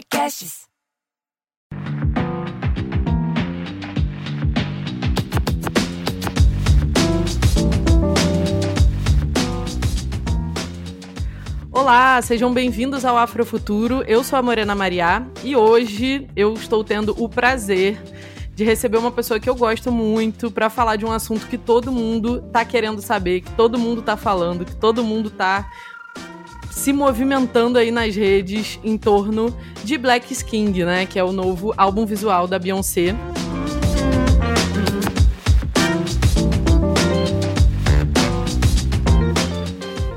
Podcasts. Olá, sejam bem-vindos ao Afrofuturo. Eu sou a Morena Mariá e hoje eu estou tendo o prazer de receber uma pessoa que eu gosto muito para falar de um assunto que todo mundo tá querendo saber, que todo mundo tá falando, que todo mundo tá se movimentando aí nas redes em torno de Black Skin, né, que é o novo álbum visual da Beyoncé.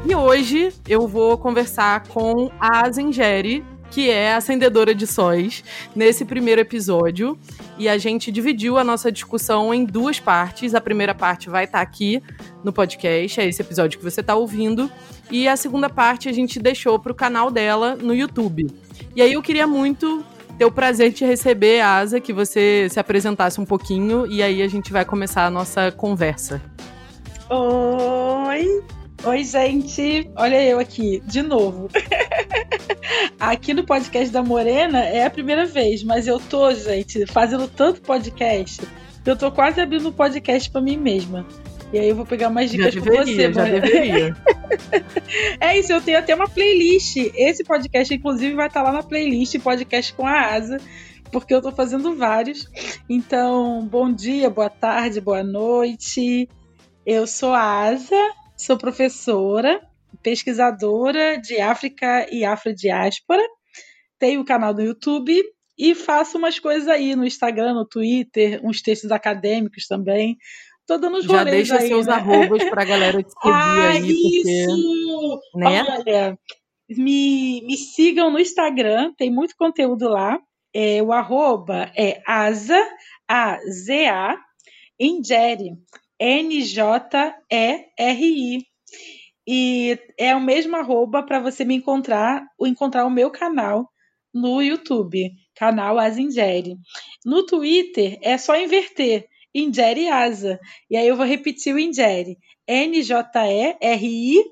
E hoje eu vou conversar com a Zengeri, que é acendedora de sóis, nesse primeiro episódio. E a gente dividiu a nossa discussão em duas partes. A primeira parte vai estar tá aqui no podcast, é esse episódio que você está ouvindo. E a segunda parte a gente deixou para o canal dela no YouTube. E aí eu queria muito ter o prazer de receber, Asa, que você se apresentasse um pouquinho e aí a gente vai começar a nossa conversa. Oi! Oi, gente! Olha eu aqui, de novo. aqui no podcast da Morena é a primeira vez, mas eu tô, gente, fazendo tanto podcast, eu tô quase abrindo um podcast para mim mesma. E aí eu vou pegar mais dicas com você, já deveria. é isso, eu tenho até uma playlist. Esse podcast, inclusive, vai estar lá na playlist podcast com a Asa, porque eu tô fazendo vários. Então, bom dia, boa tarde, boa noite. Eu sou a Asa, sou professora, pesquisadora de África e afrodiáspora. Tenho o um canal no YouTube e faço umas coisas aí no Instagram, no Twitter, uns textos acadêmicos também. Tô dando os Já deixa aí, seus né? arrobas pra galera te seguir ah, aí. Isso! Porque, né? Olha, me, me sigam no Instagram, tem muito conteúdo lá. É, o arroba é asa, A-Z-A, Ingeri, N-J-E-R-I. E é o mesmo arroba para você me encontrar, encontrar o meu canal no YouTube, canal Asingere. No Twitter é só inverter, Ingere Asa. E aí eu vou repetir o Ingere, N-J-E-R-I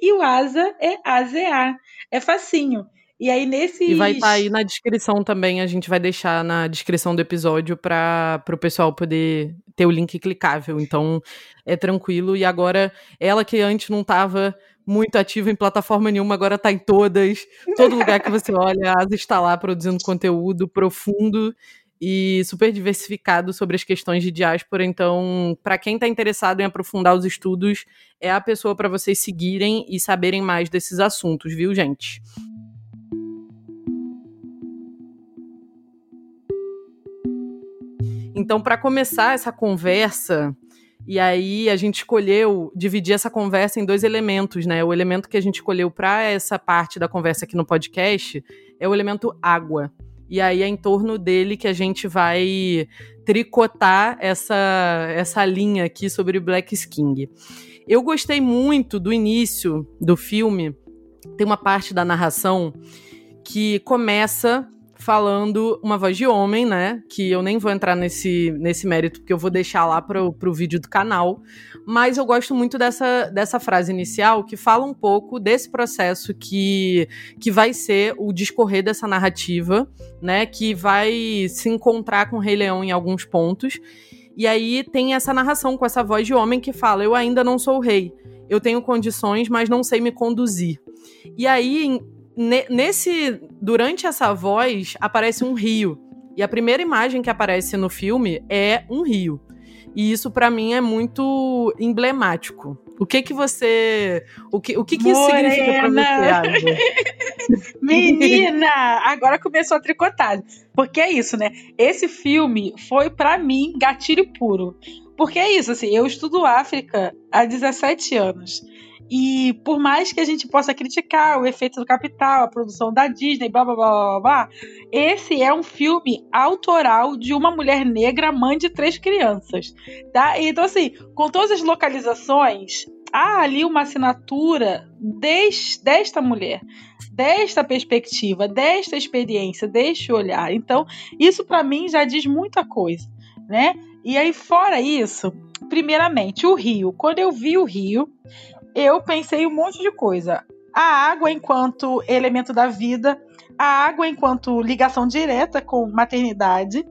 e o Asa é A-Z-A. É facinho. E aí nesse. E vai estar tá aí na descrição também, a gente vai deixar na descrição do episódio para o pessoal poder ter o link clicável. Então é tranquilo. E agora, ela que antes não estava muito ativa em plataforma nenhuma, agora está em todas. Todo lugar que você olha, a Asa está lá produzindo conteúdo profundo e super diversificado sobre as questões de diáspora. Então, para quem está interessado em aprofundar os estudos, é a pessoa para vocês seguirem e saberem mais desses assuntos, viu, gente? Então, para começar essa conversa, e aí a gente escolheu dividir essa conversa em dois elementos, né? O elemento que a gente escolheu para essa parte da conversa aqui no podcast é o elemento água. E aí é em torno dele que a gente vai tricotar essa, essa linha aqui sobre Black Skin. Eu gostei muito do início do filme. Tem uma parte da narração que começa falando uma voz de homem, né? Que eu nem vou entrar nesse, nesse mérito, porque eu vou deixar lá pro, pro vídeo do canal. Mas eu gosto muito dessa, dessa frase inicial que fala um pouco desse processo que, que vai ser o discorrer dessa narrativa, né? Que vai se encontrar com o Rei Leão em alguns pontos. E aí tem essa narração com essa voz de homem que fala: Eu ainda não sou rei. Eu tenho condições, mas não sei me conduzir. E aí, nesse durante essa voz aparece um rio. E a primeira imagem que aparece no filme é um rio. E isso para mim é muito emblemático. O que que você o que o que, que isso significa para você menina! Agora começou a tricotagem porque é isso né? Esse filme foi para mim gatilho puro. Porque é isso assim eu estudo África há 17 anos e por mais que a gente possa criticar o efeito do capital, a produção da Disney, blá blá blá blá, blá esse é um filme autoral de uma mulher negra, mãe de três crianças. Tá? Então, assim, com todas as localizações, há ali uma assinatura des, desta mulher, desta perspectiva, desta experiência, deste olhar. Então, isso para mim já diz muita coisa, né? E aí, fora isso, primeiramente, o Rio. Quando eu vi o Rio, eu pensei um monte de coisa. a água enquanto elemento da vida, a água enquanto ligação direta com maternidade.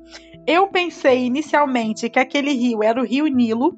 Eu pensei inicialmente que aquele rio era o Rio Nilo,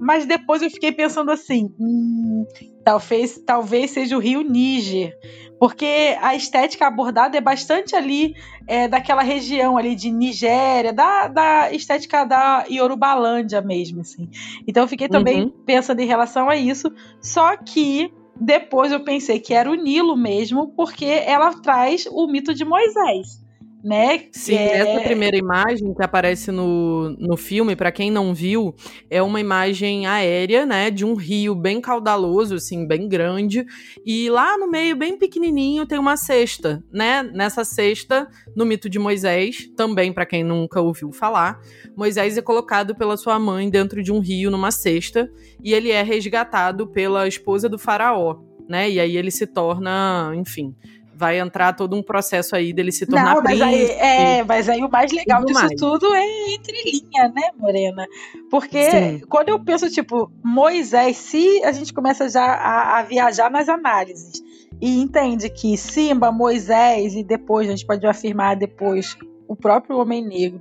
mas depois eu fiquei pensando assim, hum, talvez, talvez seja o Rio Níger, porque a estética abordada é bastante ali é, daquela região ali de Nigéria, da, da estética da Yorubalândia mesmo, assim. Então eu fiquei também uhum. pensando em relação a isso, só que depois eu pensei que era o Nilo mesmo, porque ela traz o mito de Moisés né? Sim, é... essa primeira imagem que aparece no, no filme, para quem não viu, é uma imagem aérea, né, de um rio bem caudaloso, assim, bem grande, e lá no meio, bem pequenininho, tem uma cesta, né? Nessa cesta, no mito de Moisés, também para quem nunca ouviu falar, Moisés é colocado pela sua mãe dentro de um rio numa cesta, e ele é resgatado pela esposa do faraó, né? E aí ele se torna, enfim, vai entrar todo um processo aí dele se tornar Não, mas príncipe. Aí, é, mas aí o mais legal disso mais. tudo é entre linha, né, Morena? Porque Sim. quando eu penso, tipo, Moisés, se a gente começa já a, a viajar nas análises e entende que Simba, Moisés e depois, a gente pode afirmar depois, o próprio homem negro,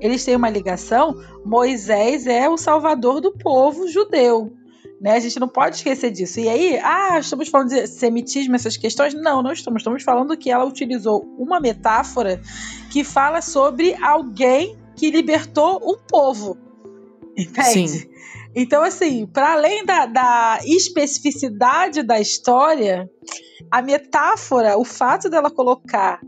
eles têm uma ligação, Moisés é o salvador do povo judeu. Né? A gente não pode esquecer disso. E aí, ah, estamos falando de semitismo, essas questões? Não, não estamos. Estamos falando que ela utilizou uma metáfora que fala sobre alguém que libertou um povo. Entende? Sim. Então, assim, para além da, da, especificidade da história, a metáfora, o fato dela colocar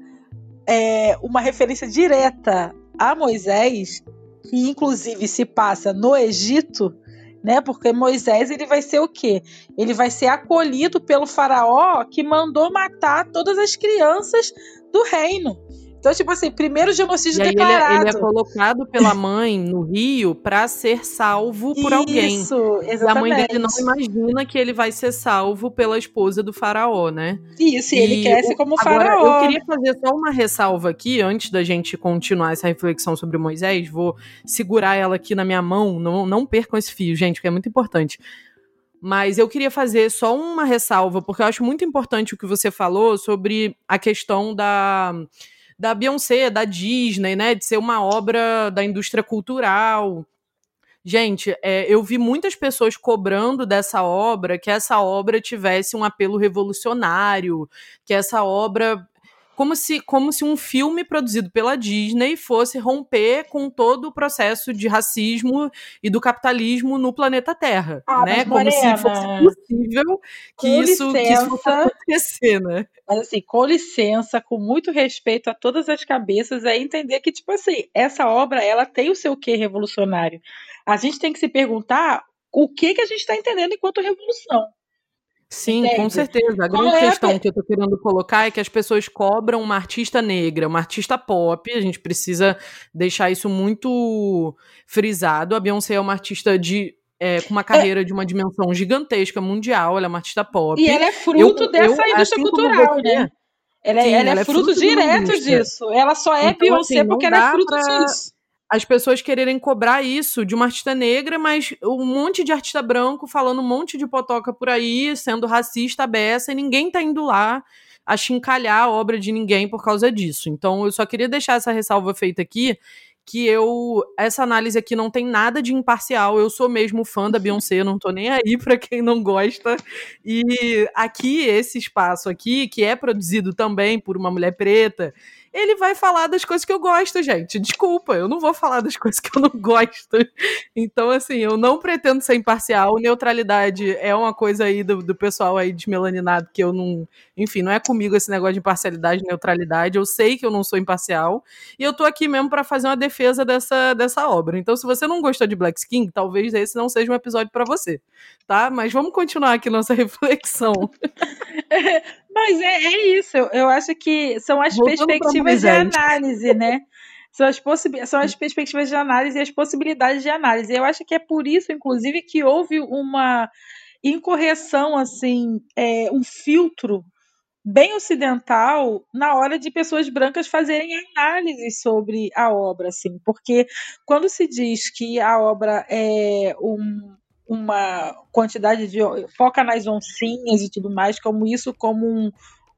é, uma referência direta a Moisés, que inclusive se passa no Egito, né? Porque Moisés ele vai ser o quê? Ele vai ser acolhido pelo faraó que mandou matar todas as crianças do reino. Então, tipo assim, primeiro genocídio e declarado. Ele é, ele é, colocado pela mãe no rio para ser salvo por Isso, alguém. Isso, exatamente. E a mãe dele não imagina que ele vai ser salvo pela esposa do faraó, né? Isso, e, ele cresce como agora, faraó. Eu queria fazer só uma ressalva aqui, antes da gente continuar essa reflexão sobre Moisés. Vou segurar ela aqui na minha mão. Não, não percam esse fio, gente, que é muito importante. Mas eu queria fazer só uma ressalva, porque eu acho muito importante o que você falou sobre a questão da da Beyoncé, da Disney, né? De ser uma obra da indústria cultural. Gente, é, eu vi muitas pessoas cobrando dessa obra que essa obra tivesse um apelo revolucionário, que essa obra como se, como se um filme produzido pela Disney fosse romper com todo o processo de racismo e do capitalismo no planeta Terra, ah, né? Como se fosse possível que isso, que isso fosse acontecer, né? Mas assim, com licença, com muito respeito a todas as cabeças, é entender que, tipo assim, essa obra, ela tem o seu quê revolucionário. A gente tem que se perguntar o que, que a gente está entendendo enquanto revolução. Sim, Entende? com certeza. A grande é questão a... que eu tô querendo colocar é que as pessoas cobram uma artista negra, uma artista pop. A gente precisa deixar isso muito frisado. A Beyoncé é uma artista de é, com uma é. carreira é. de uma dimensão gigantesca mundial, ela é uma artista pop. E ela é fruto eu, dessa eu, indústria assim cultural, você, né? Ela, é, Sim, ela, é, ela é fruto, fruto direto disso. Ela só é então, Beyoncé assim, porque ela é fruto pra... disso as pessoas quererem cobrar isso de uma artista negra, mas um monte de artista branco falando um monte de potoca por aí, sendo racista, beça, e ninguém tá indo lá a chincalhar a obra de ninguém por causa disso. Então, eu só queria deixar essa ressalva feita aqui, que eu essa análise aqui não tem nada de imparcial. Eu sou mesmo fã da Beyoncé, não tô nem aí para quem não gosta. E aqui esse espaço aqui, que é produzido também por uma mulher preta, ele vai falar das coisas que eu gosto, gente. Desculpa, eu não vou falar das coisas que eu não gosto. Então, assim, eu não pretendo ser imparcial. Neutralidade é uma coisa aí do, do pessoal aí desmelaninado que eu não. Enfim, não é comigo esse negócio de imparcialidade, neutralidade. Eu sei que eu não sou imparcial. E eu tô aqui mesmo para fazer uma defesa dessa, dessa obra. Então, se você não gostou de Black Skin, talvez esse não seja um episódio para você, tá? Mas vamos continuar aqui nossa reflexão. Mas é, é isso, eu acho que são as Voltando perspectivas de análise, né? São as, são as perspectivas de análise e as possibilidades de análise. Eu acho que é por isso, inclusive, que houve uma incorreção, assim, é, um filtro bem ocidental na hora de pessoas brancas fazerem análises sobre a obra, assim, porque quando se diz que a obra é um, uma quantidade de. foca nas oncinhas e tudo mais, como isso como um,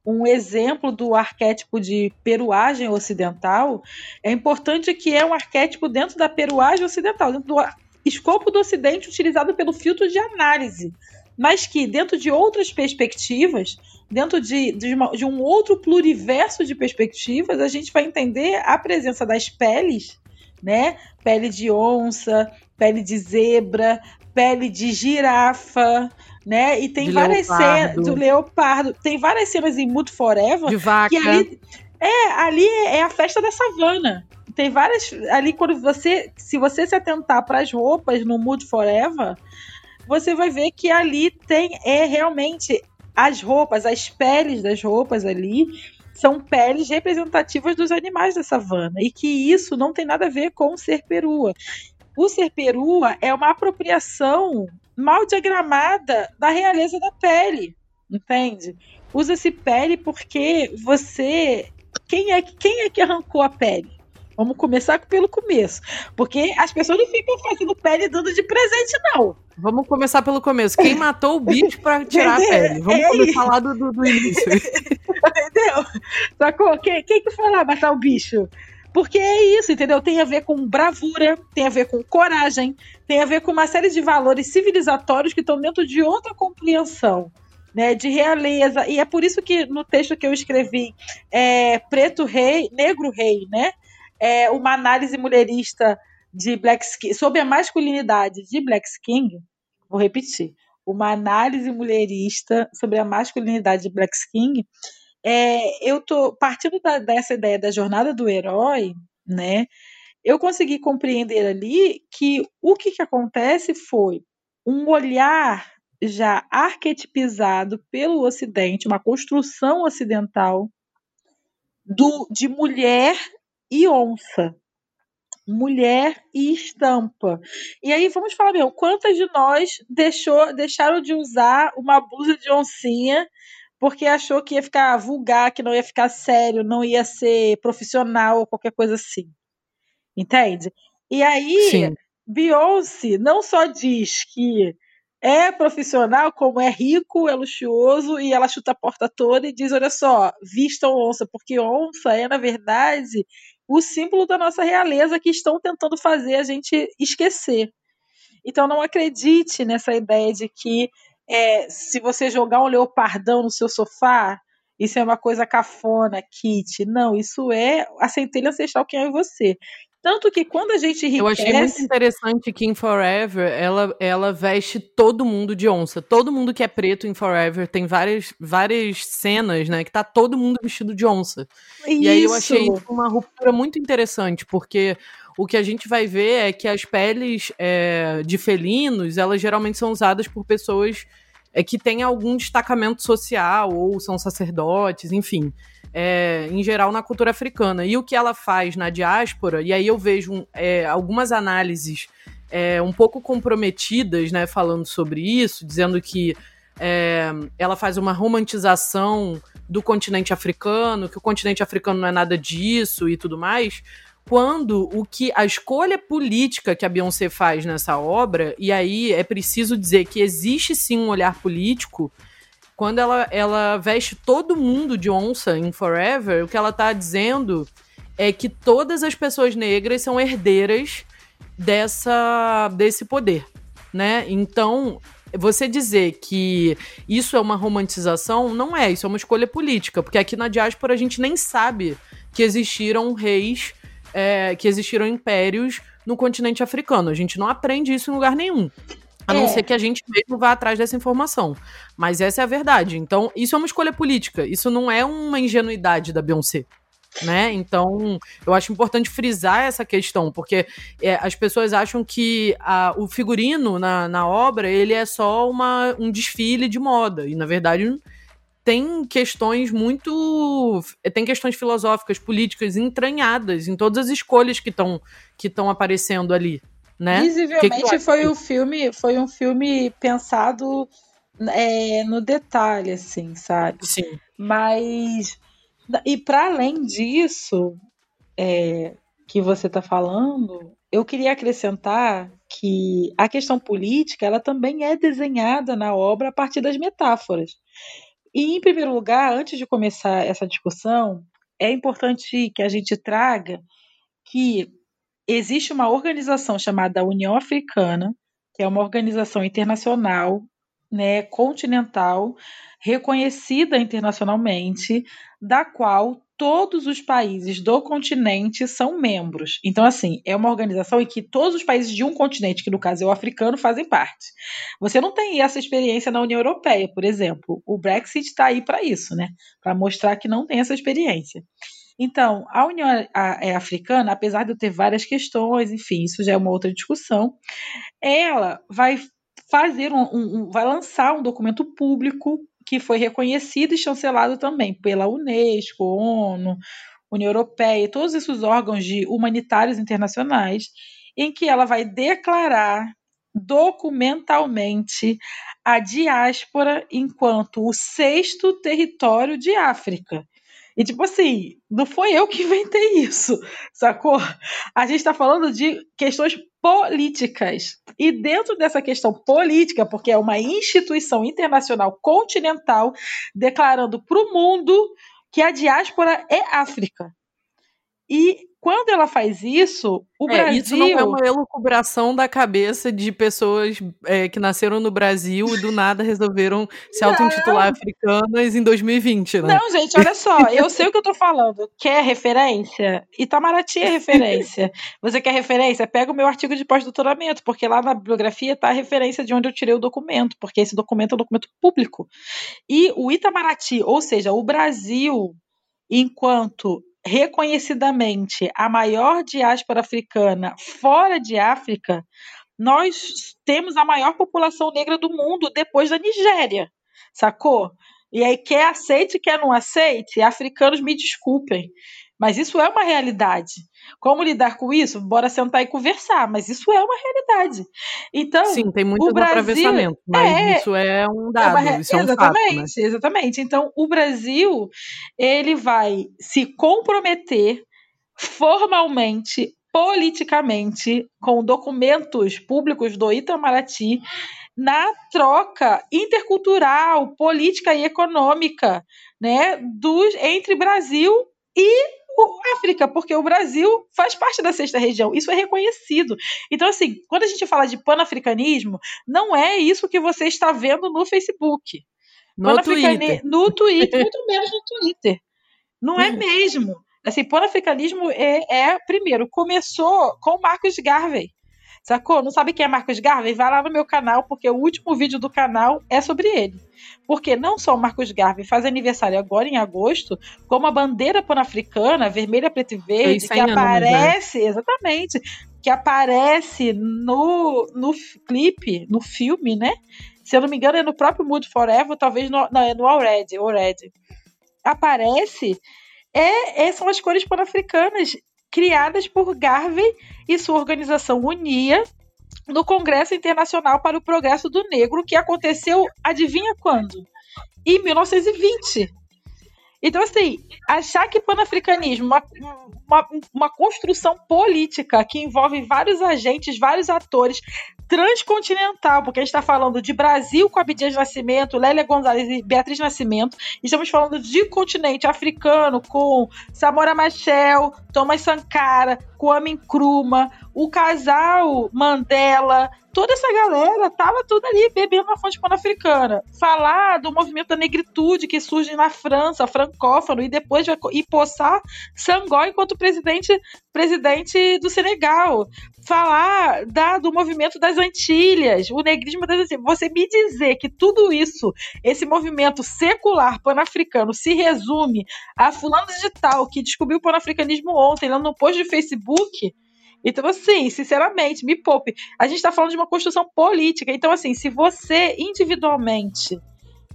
um exemplo do arquétipo de peruagem ocidental, é importante que é um arquétipo dentro da peruagem ocidental, dentro do escopo do Ocidente utilizado pelo filtro de análise, mas que dentro de outras perspectivas, dentro de, de, uma, de um outro pluriverso de perspectivas, a gente vai entender a presença das peles, né? Pele de onça, pele de zebra, pele de girafa, né? E tem de várias cenas do leopardo, tem várias cenas em Mood Forever de vaca. que ali é ali é a festa da savana. Tem várias ali quando você, se você se atentar para as roupas no Mood Forever, você vai ver que ali tem é realmente as roupas, as peles das roupas ali são peles representativas dos animais da savana e que isso não tem nada a ver com ser perua. O ser perua é uma apropriação mal diagramada da realeza da pele, entende? Usa-se pele porque você. Quem é, quem é que arrancou a pele? Vamos começar pelo começo. Porque as pessoas não ficam fazendo pele dando de presente, não. Vamos começar pelo começo. Quem matou o bicho para tirar a pele? Vamos é começar lá do, do, do início. Entendeu? Sacou? Quem, quem que foi lá matar o bicho? Porque é isso, entendeu? Tem a ver com bravura, tem a ver com coragem, tem a ver com uma série de valores civilizatórios que estão dentro de outra compreensão. Né, de realeza, e é por isso que no texto que eu escrevi, é, Preto Rei, Negro Rei, né? É uma análise mulherista de Black King, sobre a masculinidade de Black King, vou repetir, uma análise mulherista sobre a masculinidade de Black King, é, eu tô partindo da, dessa ideia da jornada do herói, né? Eu consegui compreender ali que o que, que acontece foi um olhar já arquetipizado pelo Ocidente, uma construção ocidental do, de mulher e onça, mulher e estampa. E aí vamos falar meu, quantas de nós deixou, deixaram de usar uma blusa de oncinha porque achou que ia ficar vulgar, que não ia ficar sério, não ia ser profissional ou qualquer coisa assim. Entende? E aí, Sim. Beyoncé não só diz que é profissional, como é rico, é luxuoso e ela chuta a porta toda e diz: olha só, vistam onça, porque onça é, na verdade, o símbolo da nossa realeza que estão tentando fazer a gente esquecer. Então não acredite nessa ideia de que é, se você jogar um leopardão no seu sofá, isso é uma coisa cafona, kit. Não, isso é a centelha ancestral que é em você. Tanto que quando a gente enriquece... Eu achei muito interessante que em Forever ela, ela veste todo mundo de onça. Todo mundo que é preto em Forever tem várias, várias cenas, né? Que tá todo mundo vestido de onça. Isso. E aí eu achei uma ruptura muito interessante, porque o que a gente vai ver é que as peles é, de felinos, elas geralmente são usadas por pessoas é, que têm algum destacamento social, ou são sacerdotes, enfim. É, em geral na cultura africana. E o que ela faz na diáspora, e aí eu vejo é, algumas análises é, um pouco comprometidas, né, falando sobre isso, dizendo que é, ela faz uma romantização do continente africano, que o continente africano não é nada disso e tudo mais quando o que a escolha política que a Beyoncé faz nessa obra, e aí é preciso dizer que existe sim um olhar político, quando ela, ela veste todo mundo de onça em Forever, o que ela está dizendo é que todas as pessoas negras são herdeiras dessa desse poder, né? Então, você dizer que isso é uma romantização, não é, isso é uma escolha política, porque aqui na diáspora a gente nem sabe que existiram reis é, que existiram impérios no continente africano. A gente não aprende isso em lugar nenhum. A não é. ser que a gente mesmo vá atrás dessa informação. Mas essa é a verdade. Então, isso é uma escolha política. Isso não é uma ingenuidade da Beyoncé. Né? Então, eu acho importante frisar essa questão, porque é, as pessoas acham que a, o figurino na, na obra ele é só uma, um desfile de moda. E, na verdade, tem questões muito. tem questões filosóficas, políticas entranhadas em todas as escolhas que estão que aparecendo ali. Né? Visivelmente que que foi um filme, foi um filme pensado é, no detalhe, assim, sabe? Sim. Mas e para além disso, é, que você está falando, eu queria acrescentar que a questão política ela também é desenhada na obra a partir das metáforas. E, em primeiro lugar, antes de começar essa discussão, é importante que a gente traga que existe uma organização chamada União Africana, que é uma organização internacional, né, continental, reconhecida internacionalmente, da qual todos os países do continente são membros. Então, assim, é uma organização em que todos os países de um continente, que no caso é o africano, fazem parte. Você não tem essa experiência na União Europeia, por exemplo. O Brexit está aí para isso, né? Para mostrar que não tem essa experiência. Então, a União é Africana, apesar de ter várias questões, enfim, isso já é uma outra discussão, ela vai fazer um, um, vai lançar um documento público que foi reconhecido e chancelado também pela Unesco, ONU, União Europeia, todos esses órgãos de humanitários internacionais, em que ela vai declarar documentalmente a diáspora enquanto o sexto território de África. E, tipo assim, não foi eu que inventei isso, sacou? A gente está falando de questões políticas. E dentro dessa questão política, porque é uma instituição internacional continental declarando para o mundo que a diáspora é África. E quando ela faz isso, o é, Brasil. Isso não é uma elucubração da cabeça de pessoas é, que nasceram no Brasil e do nada resolveram se auto-intitular africanas em 2020, né? Não, gente, olha só, eu sei o que eu tô falando. Quer referência? Itamaraty é referência. Você quer referência? Pega o meu artigo de pós-doutoramento, porque lá na bibliografia tá a referência de onde eu tirei o documento, porque esse documento é um documento público. E o Itamaraty, ou seja, o Brasil, enquanto reconhecidamente a maior diáspora africana fora de África, nós temos a maior população negra do mundo depois da Nigéria, sacou? E aí, quer aceite, quer não aceite, africanos me desculpem. Mas isso é uma realidade. Como lidar com isso? Bora sentar e conversar, mas isso é uma realidade. Então, Sim, tem muito Brasil, atravessamento, mas é, isso é um dado, é isso é um exatamente, fato, né? exatamente. Então, o Brasil, ele vai se comprometer formalmente, politicamente, com documentos públicos do Itamaraty, na troca intercultural, política e econômica, né, dos entre Brasil e África, porque o Brasil faz parte da sexta região, isso é reconhecido. Então, assim, quando a gente fala de panafricanismo, não é isso que você está vendo no Facebook. No Twitter. No Twitter, muito menos no Twitter. Não é mesmo. Assim, panafricanismo é, é, primeiro, começou com Marcos Garvey. Sacou? Não sabe quem é Marcos Garvey? Vai lá no meu canal, porque o último vídeo do canal é sobre ele. Porque não só o Marcos Garvey faz aniversário agora em agosto, como a bandeira pan-africana, vermelha, preta e verde, que aparece, anos, né? exatamente, que aparece no, no clipe, no filme, né? Se eu não me engano, é no próprio Mood Forever, talvez no, não, é no Already, Already. Aparece, é, é, são as cores pan-africanas criadas por Garvey e sua organização Unia no Congresso Internacional para o Progresso do Negro, que aconteceu, adivinha quando? Em 1920. Então, assim, achar que panafricanismo, uma, uma, uma, construção política que envolve vários agentes, vários atores, transcontinental, porque a gente está falando de Brasil com Abdias Nascimento, Lélia Gonzalez e Beatriz Nascimento, estamos falando de continente africano com Samora Machel, Thomas Sankara, Kwame Nkrumah, o casal Mandela, toda essa galera tava tudo ali bebendo na fonte pan-africana. Falar do movimento da negritude que surge na França, francófono, e depois vai e poçar Sangó enquanto presidente, presidente do Senegal. Falar da, do movimento das Antilhas, o negrismo das Antilhas. Você me dizer que tudo isso, esse movimento secular pan-africano, se resume a fulano de tal que descobriu o pan-africanismo ontem, lá no post de Facebook, então, assim, sinceramente, me poupe. A gente está falando de uma construção política. Então, assim, se você individualmente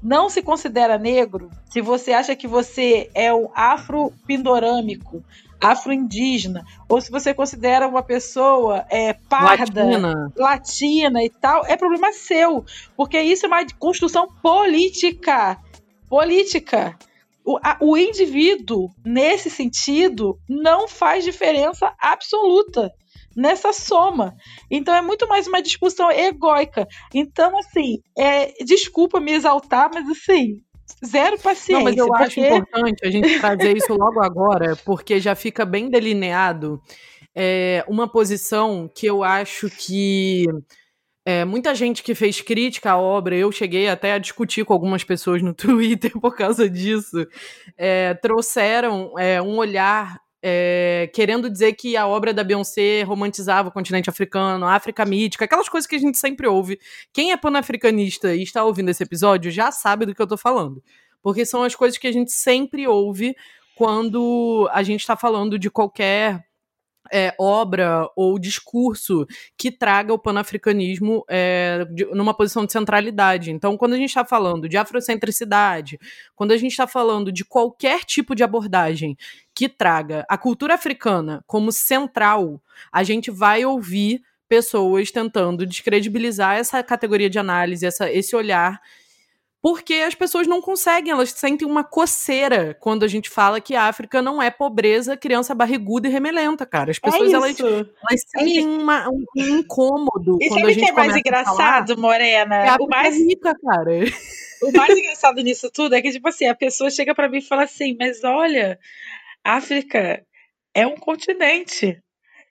não se considera negro, se você acha que você é um afro-pindorâmico, afro-indígena, ou se você considera uma pessoa é, parda, latina. latina e tal, é problema seu. Porque isso é uma construção política. Política. O, a, o indivíduo, nesse sentido, não faz diferença absoluta nessa soma. Então é muito mais uma discussão egóica. Então, assim, é, desculpa me exaltar, mas assim, zero paciência. Não, mas eu porque... acho importante a gente trazer isso logo agora, porque já fica bem delineado é, uma posição que eu acho que é, muita gente que fez crítica à obra, eu cheguei até a discutir com algumas pessoas no Twitter por causa disso, é, trouxeram é, um olhar é, querendo dizer que a obra da Beyoncé romantizava o continente africano, a África mítica, aquelas coisas que a gente sempre ouve. Quem é panafricanista e está ouvindo esse episódio já sabe do que eu estou falando. Porque são as coisas que a gente sempre ouve quando a gente está falando de qualquer é, obra ou discurso que traga o panafricanismo é, numa posição de centralidade. Então, quando a gente está falando de afrocentricidade, quando a gente está falando de qualquer tipo de abordagem que traga a cultura africana como central, a gente vai ouvir pessoas tentando descredibilizar essa categoria de análise, essa, esse olhar porque as pessoas não conseguem, elas sentem uma coceira quando a gente fala que a África não é pobreza, criança barriguda e remelenta, cara. As é pessoas, é elas, elas sentem é uma, um, incômodo e quando a gente que é mais engraçado, Morena? É o mais rica, cara. O mais engraçado nisso tudo é que, tipo assim, a pessoa chega para mim e fala assim, mas olha, África é um continente.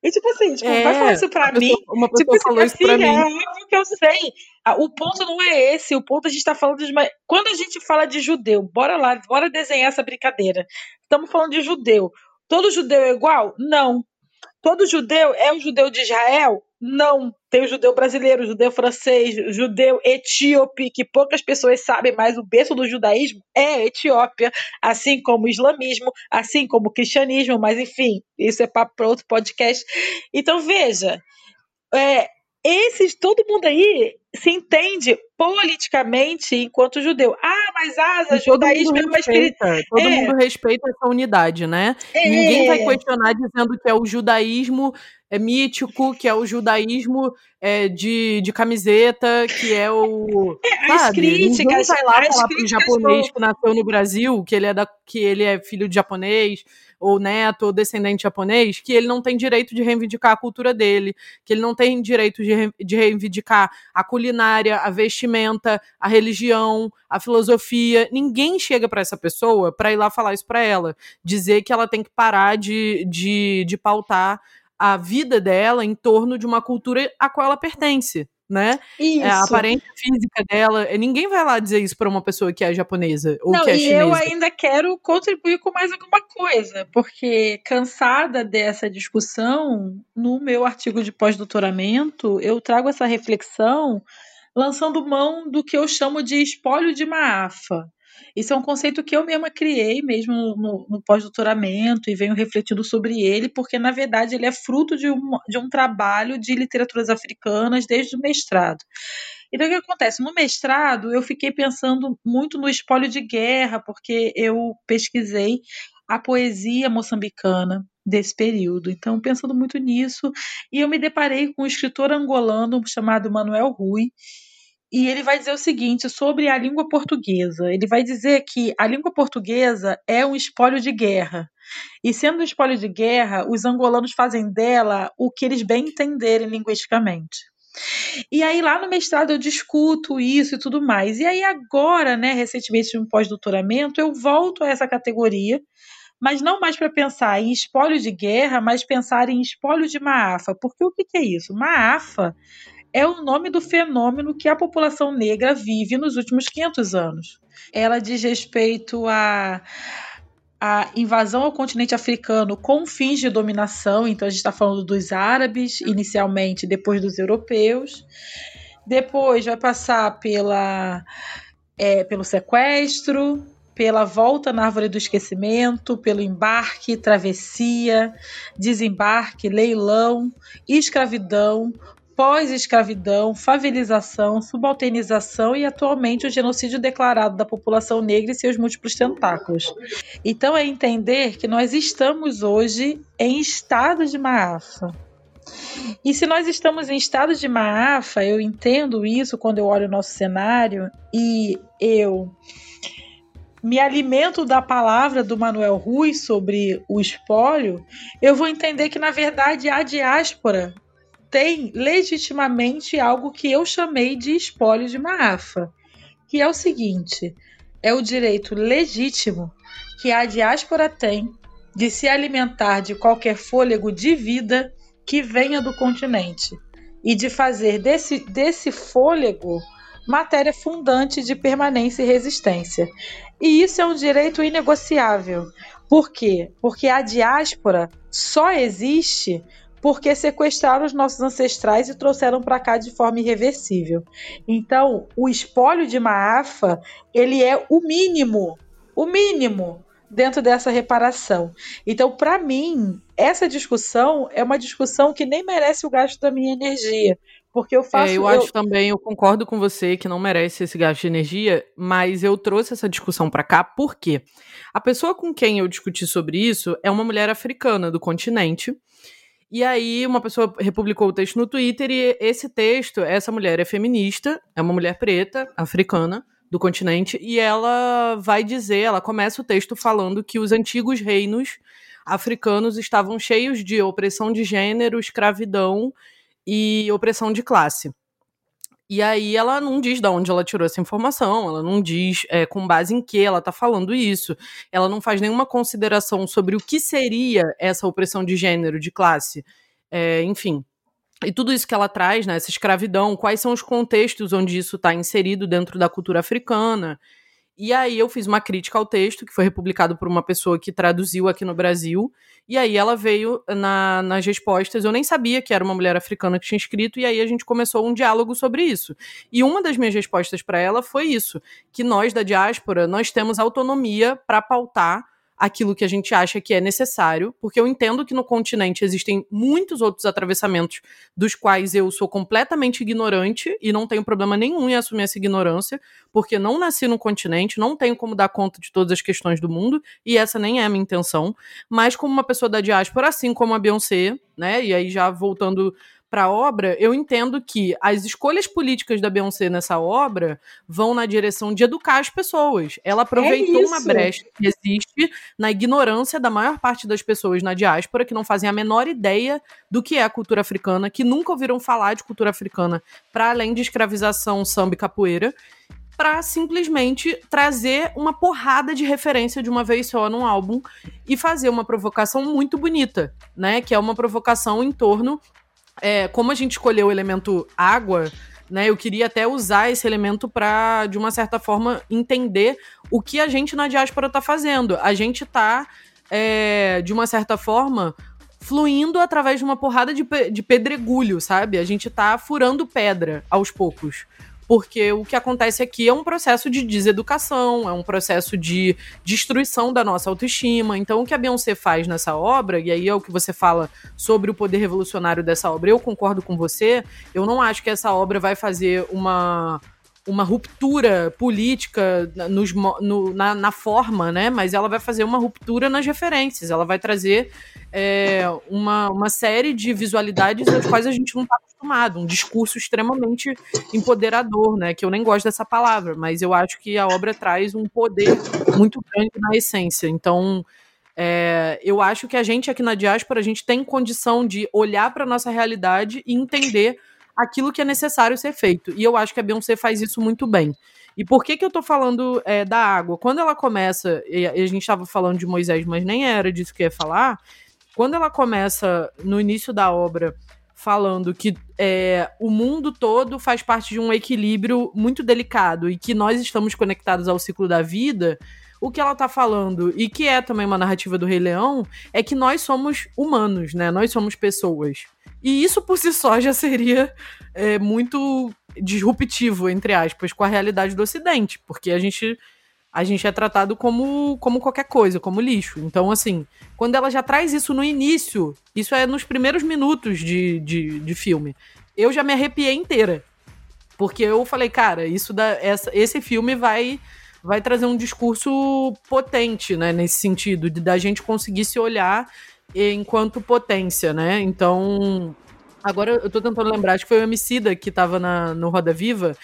E tipo assim, tipo, é, vai falar isso pra mim. Pessoa, uma pessoa tipo, falou assim, isso pra filha, mim. É óbvio que eu sei. Ah, o ponto não é esse. O ponto a gente tá falando de. Quando a gente fala de judeu, bora lá, bora desenhar essa brincadeira. Estamos falando de judeu. Todo judeu é igual? Não. Todo judeu é o judeu de Israel? Não. Tem o judeu brasileiro, o judeu francês, o judeu etíope, que poucas pessoas sabem, mas o berço do judaísmo é Etiópia, assim como o islamismo, assim como o cristianismo, mas enfim, isso é para outro podcast. Então, veja, é, esses, todo mundo aí se entende politicamente enquanto judeu. Ah, mas asa, judaísmo é uma espírita. Todo é. mundo respeita essa unidade, né? É. Ninguém vai questionar dizendo que é o judaísmo é mítico, que é o judaísmo é, de, de camiseta, que é o. É, as sabe? críticas. vai lá falar pro japonês que nasceu no Brasil, que ele é, da, que ele é filho de japonês, ou neto, ou descendente japonês, que ele não tem direito de reivindicar a cultura dele, que ele não tem direito de, de reivindicar a culinária, a vestimenta, a religião, a filosofia. Ninguém chega para essa pessoa para ir lá falar isso para ela, dizer que ela tem que parar de, de, de pautar a vida dela em torno de uma cultura a qual ela pertence né? Isso. É, a aparência física dela. Ninguém vai lá dizer isso para uma pessoa que é japonesa ou Não, que é e chinesa. eu ainda quero contribuir com mais alguma coisa, porque cansada dessa discussão, no meu artigo de pós-doutoramento, eu trago essa reflexão lançando mão do que eu chamo de espólio de Maafa. Isso é um conceito que eu mesma criei mesmo no, no pós-doutoramento e venho refletindo sobre ele, porque na verdade ele é fruto de um, de um trabalho de literaturas africanas desde o mestrado. Então, o que acontece? No mestrado, eu fiquei pensando muito no espólio de guerra, porque eu pesquisei a poesia moçambicana desse período. Então, pensando muito nisso, e eu me deparei com um escritor angolano chamado Manuel Rui, e ele vai dizer o seguinte sobre a língua portuguesa. Ele vai dizer que a língua portuguesa é um espólio de guerra. E sendo um espólio de guerra, os angolanos fazem dela o que eles bem entenderem linguisticamente. E aí lá no mestrado eu discuto isso e tudo mais. E aí agora, né, recentemente no pós-doutoramento, eu volto a essa categoria, mas não mais para pensar em espólio de guerra, mas pensar em espólio de Maafa. Porque o que, que é isso? Maafa é o nome do fenômeno que a população negra vive nos últimos 500 anos. Ela diz respeito a a invasão ao continente africano com fins de dominação, então a gente está falando dos árabes inicialmente, depois dos europeus, depois vai passar pela, é, pelo sequestro, pela volta na árvore do esquecimento, pelo embarque, travessia, desembarque, leilão, escravidão, pós-escravidão, favelização, subalternização e atualmente o genocídio declarado da população negra e seus múltiplos tentáculos. Então é entender que nós estamos hoje em estado de maafa. E se nós estamos em estado de maafa, eu entendo isso quando eu olho o nosso cenário e eu me alimento da palavra do Manuel Rui sobre o espólio, eu vou entender que, na verdade, a diáspora tem legitimamente algo que eu chamei de espólio de Maafa, que é o seguinte: é o direito legítimo que a diáspora tem de se alimentar de qualquer fôlego de vida que venha do continente e de fazer desse, desse fôlego matéria fundante de permanência e resistência. E isso é um direito inegociável. Por quê? Porque a diáspora só existe porque sequestraram os nossos ancestrais e trouxeram para cá de forma irreversível. Então, o espólio de Maafa, ele é o mínimo, o mínimo dentro dessa reparação. Então, para mim, essa discussão é uma discussão que nem merece o gasto da minha energia. Porque eu faço. É, eu, eu acho também, eu concordo com você que não merece esse gasto de energia, mas eu trouxe essa discussão para cá porque a pessoa com quem eu discuti sobre isso é uma mulher africana do continente. E aí, uma pessoa republicou o texto no Twitter e esse texto, essa mulher é feminista, é uma mulher preta, africana, do continente, e ela vai dizer, ela começa o texto falando que os antigos reinos africanos estavam cheios de opressão de gênero, escravidão e opressão de classe. E aí ela não diz de onde ela tirou essa informação, ela não diz é, com base em que ela está falando isso, ela não faz nenhuma consideração sobre o que seria essa opressão de gênero, de classe, é, enfim e tudo isso que ela traz, né, essa escravidão, quais são os contextos onde isso está inserido dentro da cultura africana. E aí eu fiz uma crítica ao texto, que foi republicado por uma pessoa que traduziu aqui no Brasil, e aí ela veio na, nas respostas, eu nem sabia que era uma mulher africana que tinha escrito, e aí a gente começou um diálogo sobre isso. E uma das minhas respostas para ela foi isso, que nós da diáspora, nós temos autonomia para pautar aquilo que a gente acha que é necessário, porque eu entendo que no continente existem muitos outros atravessamentos dos quais eu sou completamente ignorante e não tenho problema nenhum em assumir essa ignorância, porque não nasci no continente, não tenho como dar conta de todas as questões do mundo, e essa nem é a minha intenção, mas como uma pessoa da diáspora, assim como a Beyoncé, né, e aí já voltando para a obra, eu entendo que as escolhas políticas da Beyoncé nessa obra vão na direção de educar as pessoas. Ela aproveitou é uma brecha que existe na ignorância da maior parte das pessoas na diáspora que não fazem a menor ideia do que é a cultura africana, que nunca ouviram falar de cultura africana para além de escravização, samba e capoeira para simplesmente trazer uma porrada de referência de uma vez só num álbum e fazer uma provocação muito bonita, né? Que é uma provocação em torno é, como a gente escolheu o elemento água, né, eu queria até usar esse elemento para, de uma certa forma, entender o que a gente na diáspora está fazendo. A gente está, é, de uma certa forma, fluindo através de uma porrada de, de pedregulho, sabe? A gente está furando pedra aos poucos porque o que acontece aqui é um processo de deseducação, é um processo de destruição da nossa autoestima. Então, o que a Beyoncé faz nessa obra, e aí é o que você fala sobre o poder revolucionário dessa obra, eu concordo com você, eu não acho que essa obra vai fazer uma uma ruptura política nos, no, na, na, forma, né? Mas ela vai fazer uma ruptura nas referências. Ela vai trazer é, uma, uma série de visualidades às quais a gente não está acostumado. Um discurso extremamente empoderador, né? Que eu nem gosto dessa palavra, mas eu acho que a obra traz um poder muito grande na essência. Então, é, eu acho que a gente aqui na diáspora, a gente tem condição de olhar para nossa realidade e entender aquilo que é necessário ser feito. E eu acho que a Beyoncé faz isso muito bem. E por que, que eu tô falando é, da água? Quando ela começa, e a gente estava falando de Moisés, mas nem era disso que ia falar. Quando ela começa no início da obra falando que é, o mundo todo faz parte de um equilíbrio muito delicado e que nós estamos conectados ao ciclo da vida, o que ela tá falando, e que é também uma narrativa do Rei Leão, é que nós somos humanos, né? Nós somos pessoas. E isso por si só já seria é, muito disruptivo, entre aspas, com a realidade do Ocidente, porque a gente a gente é tratado como, como qualquer coisa, como lixo. Então, assim, quando ela já traz isso no início, isso é nos primeiros minutos de, de, de filme, eu já me arrepiei inteira. Porque eu falei, cara, isso da, essa, esse filme vai vai trazer um discurso potente, né, nesse sentido, de da gente conseguir se olhar enquanto potência, né? Então, agora eu tô tentando lembrar, acho que foi o Emicida que tava na, no Roda Viva,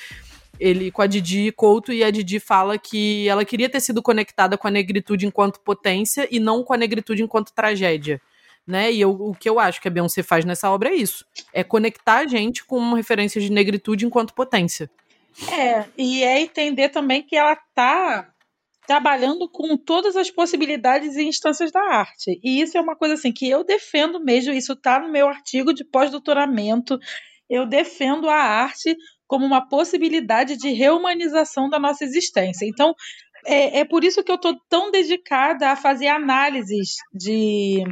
ele com a Didi Couto e a Didi fala que ela queria ter sido conectada com a negritude enquanto potência e não com a negritude enquanto tragédia. Né? E eu, o que eu acho que a Beyoncé faz nessa obra é isso: é conectar a gente com uma referência de negritude enquanto potência. É, e é entender também que ela tá trabalhando com todas as possibilidades e instâncias da arte. E isso é uma coisa assim que eu defendo mesmo, isso está no meu artigo de pós-doutoramento. Eu defendo a arte como uma possibilidade de reumanização da nossa existência. Então, é, é por isso que eu estou tão dedicada a fazer análises de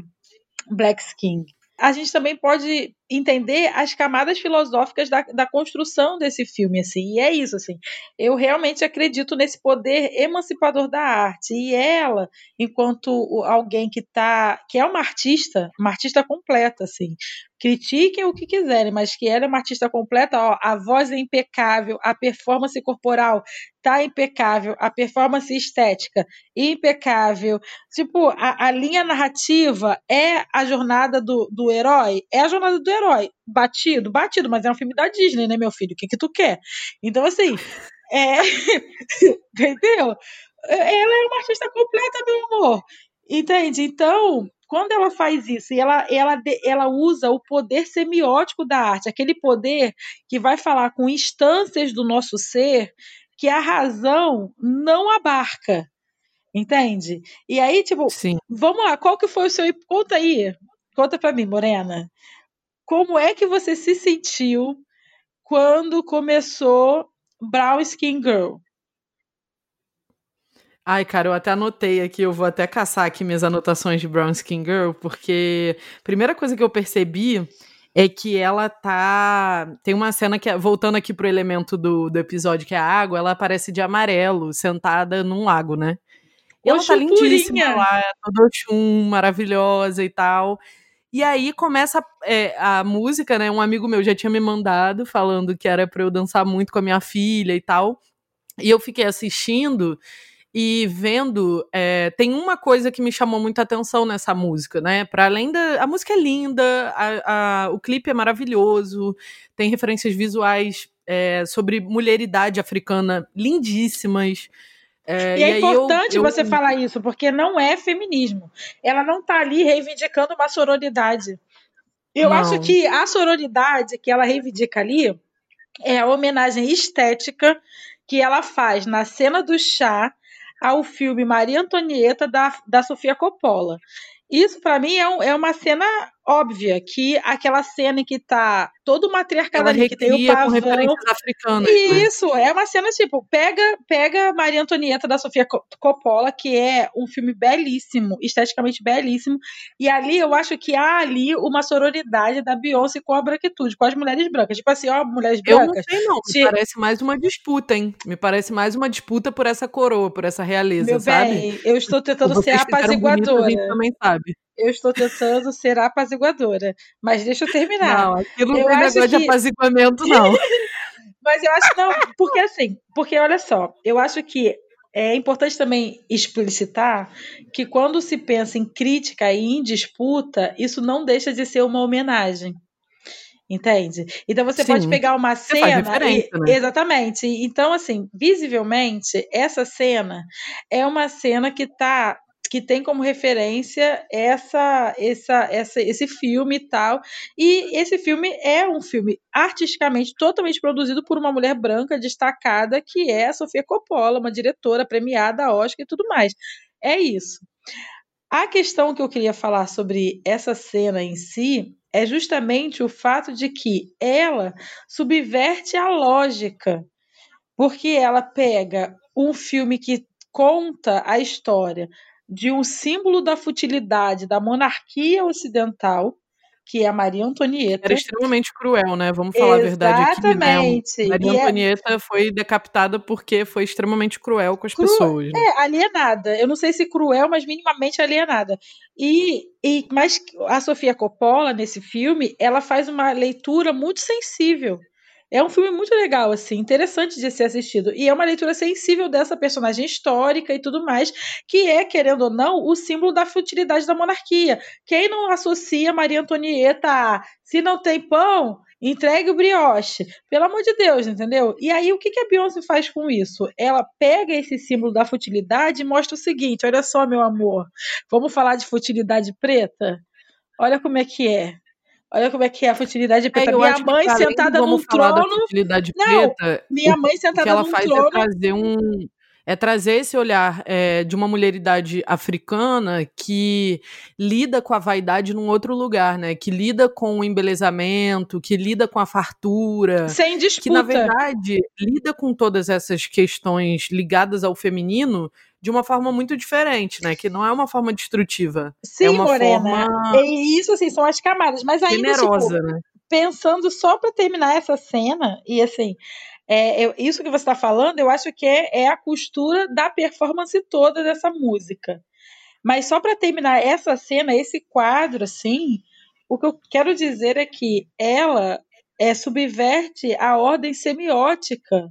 Black Skin. A gente também pode entender as camadas filosóficas da, da construção desse filme, assim. E é isso, assim. Eu realmente acredito nesse poder emancipador da arte. E ela, enquanto alguém que tá, que é uma artista, uma artista completa, assim. Critiquem o que quiserem, mas que ela é uma artista completa, ó, a voz é impecável, a performance corporal tá impecável, a performance estética impecável. Tipo, a, a linha narrativa é a jornada do, do herói, é a jornada do herói herói batido, batido, mas é um filme da Disney, né, meu filho? O que que tu quer? Então, assim, é... entendeu? Ela é uma artista completa, meu amor. Entende? Então, quando ela faz isso e ela, ela, ela usa o poder semiótico da arte, aquele poder que vai falar com instâncias do nosso ser que a razão não abarca. Entende? E aí, tipo, Sim. vamos lá, qual que foi o seu. Conta aí. Conta pra mim, Morena como é que você se sentiu quando começou Brown Skin Girl? Ai, cara, eu até anotei aqui, eu vou até caçar aqui minhas anotações de Brown Skin Girl, porque a primeira coisa que eu percebi é que ela tá. Tem uma cena que, voltando aqui pro elemento do, do episódio, que é a água, ela aparece de amarelo, sentada num lago, né? E ela tá lindíssima lá, toda chum, maravilhosa e tal. E aí começa é, a música, né? Um amigo meu já tinha me mandado falando que era para eu dançar muito com a minha filha e tal. E eu fiquei assistindo e vendo. É, tem uma coisa que me chamou muita atenção nessa música, né? Para além da. A música é linda, a, a, o clipe é maravilhoso, tem referências visuais é, sobre mulheridade africana lindíssimas. É, e, é importante eu, eu... você falar isso, porque não é feminismo. Ela não está ali reivindicando uma sororidade. Eu não. acho que a sororidade que ela reivindica ali é a homenagem estética que ela faz na cena do chá ao filme Maria Antonieta da, da Sofia Coppola. Isso, para mim, é, um, é uma cena óbvia, que aquela cena em que tá todo o matriarcado ali, que tem o pavão. africanas, né? Isso, é uma cena tipo, pega, pega Maria Antonieta da Sofia Coppola, que é um filme belíssimo, esteticamente belíssimo, e ali eu acho que há ali uma sororidade da Beyoncé com a branquitude, com as mulheres brancas. Tipo assim, ó, mulheres brancas. Eu não sei não, me parece mais uma disputa, hein? Me parece mais uma disputa por essa coroa, por essa realeza, Meu sabe? Bem, eu estou tentando ser apaziguadora. Bonitas, a gente também sabe eu estou tentando ser apaziguadora. Mas deixa eu terminar. Não, aquilo não é negócio que... de apaziguamento, não. mas eu acho não, porque assim, porque olha só, eu acho que é importante também explicitar que quando se pensa em crítica e em disputa, isso não deixa de ser uma homenagem. Entende? Então você Sim, pode pegar uma cena. E, né? Exatamente. Então, assim, visivelmente, essa cena é uma cena que está que tem como referência essa, essa, essa, esse filme e tal. E esse filme é um filme artisticamente totalmente produzido por uma mulher branca destacada, que é a Sofia Coppola, uma diretora premiada, Oscar e tudo mais. É isso. A questão que eu queria falar sobre essa cena em si é justamente o fato de que ela subverte a lógica, porque ela pega um filme que conta a história de um símbolo da futilidade da monarquia ocidental, que é a Maria Antonieta. Era extremamente cruel, né? Vamos falar Exatamente. a verdade aqui. Né? Maria e é Antonieta é... foi decapitada porque foi extremamente cruel com as Cru... pessoas. Né? É, alienada. Eu não sei se cruel, mas minimamente alienada. E, e mas a Sofia Coppola nesse filme, ela faz uma leitura muito sensível É um filme muito legal, assim, interessante de ser assistido. E é uma leitura sensível dessa personagem histórica e tudo mais, que é, querendo ou não, o símbolo da futilidade da monarquia. Quem não associa Maria Antonieta a se não tem pão, entregue o brioche. Pelo amor de Deus, entendeu? E aí, o que, que a Beyoncé faz com isso? Ela pega esse símbolo da futilidade e mostra o seguinte: olha só, meu amor, vamos falar de futilidade preta? Olha como é que é. Olha como é que é a futilidade preta. É, minha mãe sentada num trono. futilidade não, preta, minha mãe sentada o que ela faz trono. É trazer um é trazer esse olhar é, de uma mulheridade africana que lida com a vaidade num outro lugar, né? Que lida com o embelezamento, que lida com a fartura. Sem disputa. Que, na verdade, lida com todas essas questões ligadas ao feminino de uma forma muito diferente, né? Que não é uma forma destrutiva. Sim, é uma Morena. forma E isso, assim, são as camadas. Mas ainda, generosa, tipo, né? pensando só para terminar essa cena, e assim, é, eu- isso que você está falando, eu acho que é, é a costura da performance toda dessa música. Mas só para terminar essa cena, esse quadro, assim, o que eu quero dizer é que ela é, subverte a ordem semiótica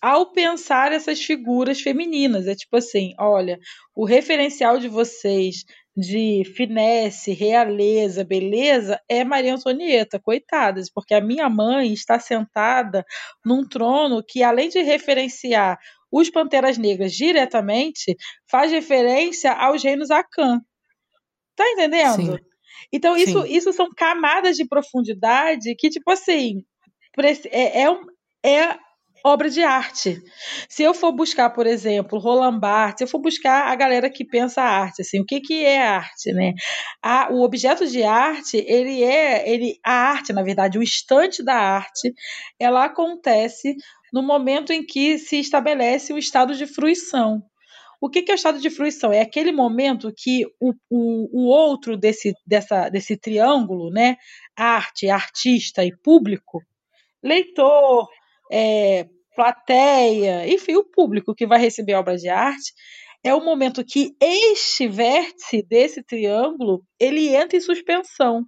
ao pensar essas figuras femininas. É tipo assim: olha, o referencial de vocês de finesse, realeza, beleza é Maria Antonieta, coitadas, porque a minha mãe está sentada num trono que, além de referenciar os Panteras Negras diretamente, faz referência aos reinos Akan. Tá entendendo? Sim. Então, isso, Sim. isso são camadas de profundidade que, tipo assim, é, é, é obra de arte. Se eu for buscar, por exemplo, Roland Barthes, se eu for buscar a galera que pensa arte, assim, o que, que é arte, né? A- o objeto de arte, ele é, ele, a arte, na verdade, o instante da arte, ela acontece no momento em que se estabelece o estado de fruição. O que, que é o estado de fruição? É aquele momento que o, o, o outro desse, dessa, desse triângulo, né? Arte, artista e público, leitor, é, plateia, enfim, o público que vai receber a obra de arte, é o momento que este vértice desse triângulo ele entra em suspensão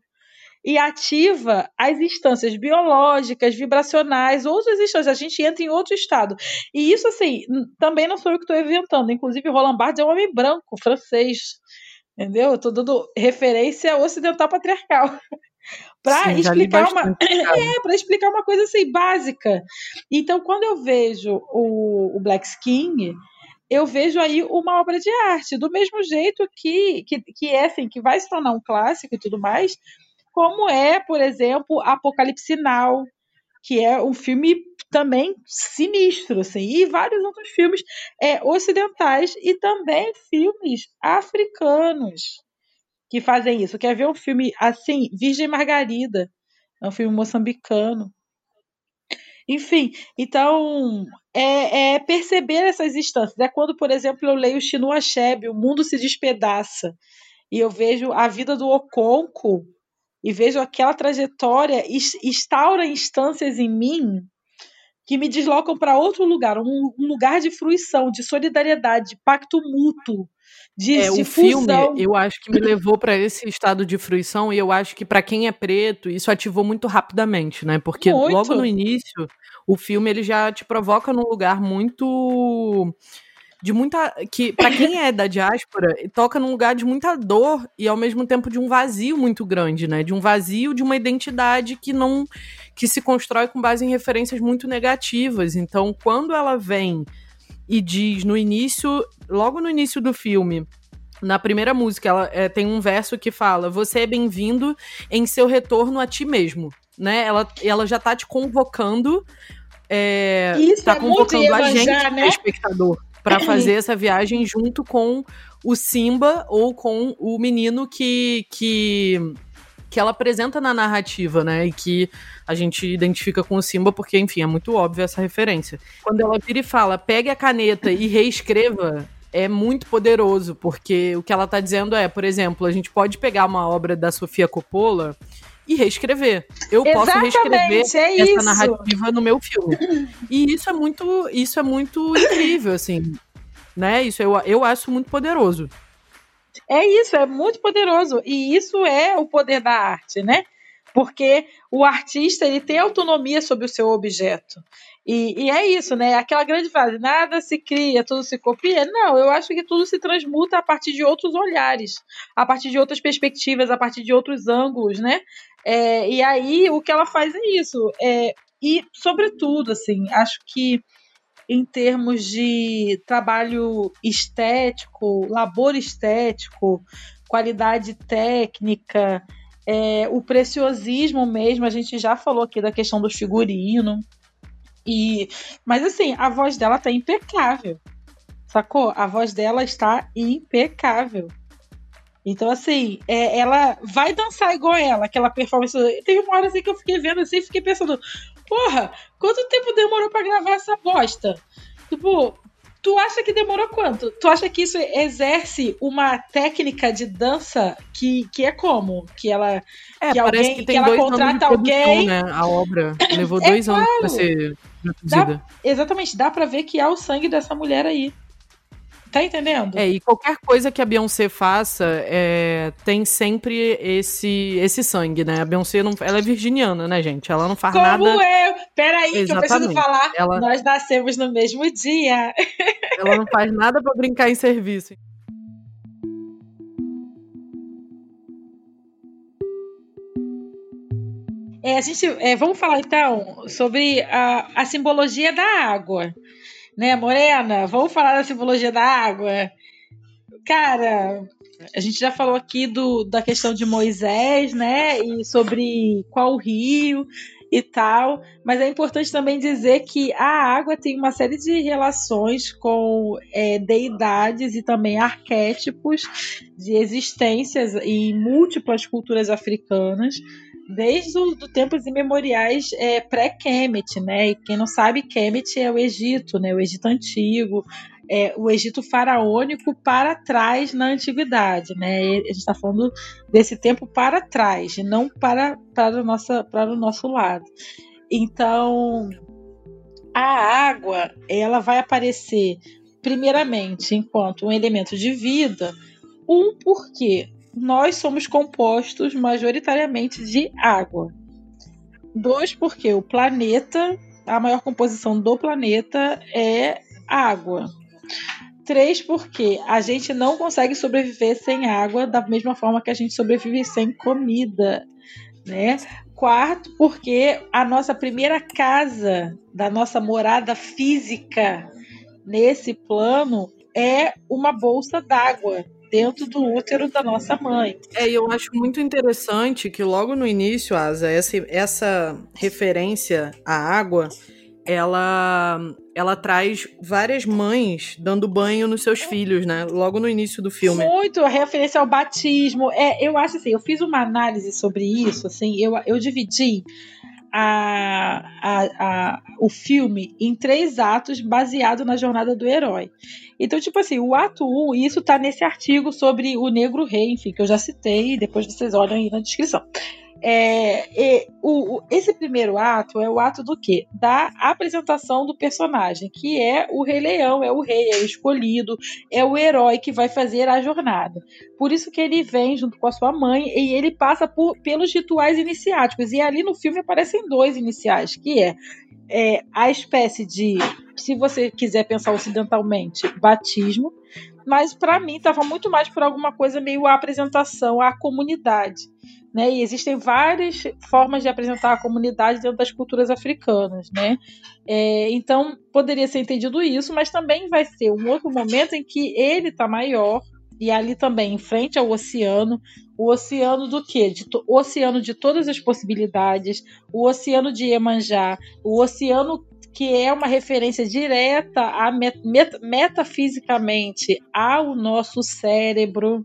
e ativa as instâncias biológicas, vibracionais, outras instâncias. A gente entra em outro estado. E isso, assim, também não sou eu que estou inventando. Inclusive, Roland Barthes é um homem branco, francês. Entendeu? Eu estou dando referência ocidental patriarcal. Para explicar uma. É, para explicar uma coisa assim, básica. Então, quando eu vejo o, o Black Skin, eu vejo aí uma obra de arte, do mesmo jeito que, que, que é assim, que vai se tornar um clássico e tudo mais, como é, por exemplo, Apocalipse Now, que é um filme também sinistro, assim, e vários outros filmes é, ocidentais e também filmes africanos que fazem isso. Quer ver um filme assim, Virgem Margarida, é um filme moçambicano. Enfim, então é, é perceber essas instâncias. É quando, por exemplo, eu leio Chinua Achebe, O Mundo se Despedaça, e eu vejo a vida do Oconco e vejo aquela trajetória ins- instaura instâncias em mim que me deslocam para outro lugar, um, um lugar de fruição, de solidariedade, de pacto mútuo, de É, o filme, eu acho que me levou para esse estado de fruição e eu acho que para quem é preto, isso ativou muito rapidamente, né? Porque Muito. logo no início, o filme ele já te provoca num lugar muito de muita que para quem é da diáspora, toca num lugar de muita dor e ao mesmo tempo de um vazio muito grande, né? De um vazio de uma identidade que não que se constrói com base em referências muito negativas. Então, quando ela vem e diz no início, logo no início do filme, na primeira música, ela é, tem um verso que fala: Você é bem-vindo em seu retorno a ti mesmo. Né? Ela, ela já tá te convocando. É, Isso tá é convocando a gente, né? espectador, para fazer essa viagem junto com o Simba ou com o menino que, que, que ela apresenta na narrativa, né? E que a gente identifica com o Simba, porque, enfim, é muito óbvio essa referência. Quando ela vira e fala, pegue a caneta e reescreva, é muito poderoso, porque o que ela tá dizendo é, por exemplo, a gente pode pegar uma obra da Sofia Coppola e reescrever. Eu posso reescrever Exatamente, é essa isso. narrativa no meu filme. E isso é muito, isso é muito incrível, assim, né? Isso eu, eu acho muito poderoso. É isso, é muito poderoso. E isso é o poder da arte, né? porque o artista ele tem autonomia sobre o seu objeto. E, e, é isso, né? Aquela grande frase: nada se cria, tudo se copia. Não, eu acho que tudo se transmuta a partir de outros olhares, a partir de outras perspectivas, a partir de outros ângulos, né? É, e aí o que ela faz é isso. É, e, sobretudo, assim, acho que em termos de trabalho estético, labor estético, qualidade técnica, é, o preciosismo mesmo, a gente já falou aqui da questão do figurino. E, mas assim, a voz dela tá impecável. Sacou? A voz dela está impecável. Então, assim, é, ela vai dançar igual ela, aquela performance. Teve uma hora assim que eu fiquei vendo assim e fiquei pensando, porra, quanto tempo demorou para gravar essa bosta? Tipo, tu acha que demorou quanto? Tu acha que isso exerce uma técnica de dança que, que é como? Que ela. É, que parece alguém, que tem que ela dois contrata anos de produção, alguém. né? A obra levou É dois anos pra claro. ser produzida. Dá, exatamente, dá pra ver que há o sangue dessa mulher aí. Tá entendendo? É, e qualquer coisa que a Beyoncé faça é, tem sempre esse, esse sangue, né? A Beyoncé não, ela é virginiana, né, gente? Ela não faz Como nada. eu? Peraí, que eu preciso falar. Ela- Nós nascemos no mesmo dia. Ela não faz nada pra brincar em serviço. É, a gente, é, vamos falar então sobre a, a simbologia da água, né, Morena? Vamos falar da simbologia da água. Cara, a gente já falou aqui do, da questão de Moisés, né, e sobre qual rio e tal, mas é importante também dizer que a água tem uma série de relações com é, deidades e também arquétipos de existências em múltiplas culturas africanas desde os tempos imemoriais é, pré-Kemet, né? E quem não sabe, Kemet é o Egito, né? O Egito antigo, é, o Egito faraônico para trás na antiguidade, né? A gente está falando desse tempo para trás, não para para o nossa para o nosso lado. Então, a água, ela vai aparecer primeiramente enquanto um elemento de vida, um porque nós somos compostos majoritariamente de água. Dois, porque o planeta, a maior composição do planeta é água. Três, porque a gente não consegue sobreviver sem água da mesma forma que a gente sobrevive sem comida, né? Quarto, porque a nossa primeira casa, da nossa morada física nesse plano é uma bolsa d'água dentro do útero da nossa mãe. É, e eu acho muito interessante que logo no início, Asa, essa, essa referência à água, ela, ela traz várias mães dando banho nos seus filhos, né? Logo no início do filme. Muito a referência ao batismo. É, eu acho assim, eu fiz uma análise sobre isso, assim, eu, eu dividi a, a, a, o filme em três atos baseado na jornada do herói. Então, tipo assim, o ato 1, um, e isso tá nesse artigo sobre o Negro Rei, enfim, que eu já citei, depois vocês olham aí na descrição. É, o, o, esse primeiro ato é o ato do quê? Da apresentação do personagem, que é o Rei Leão, é o rei, é o escolhido, é o herói que vai fazer a jornada. Por isso que ele vem junto com a sua mãe e ele passa por, pelos rituais iniciáticos. E ali no filme aparecem dois iniciais, que é, é a espécie de, se você quiser pensar ocidentalmente, batismo, mas para mim estava muito mais por alguma coisa meio a apresentação à comunidade. Né? E existem várias formas de apresentar a comunidade dentro das culturas africanas, né? É, então poderia ser entendido isso, mas também vai ser um outro momento em que ele está maior e ali também em frente ao oceano, o oceano do quê? De o oceano de todas as possibilidades, o oceano de Iemanjá, o oceano que é uma referência direta a met met metafisicamente ao nosso cérebro.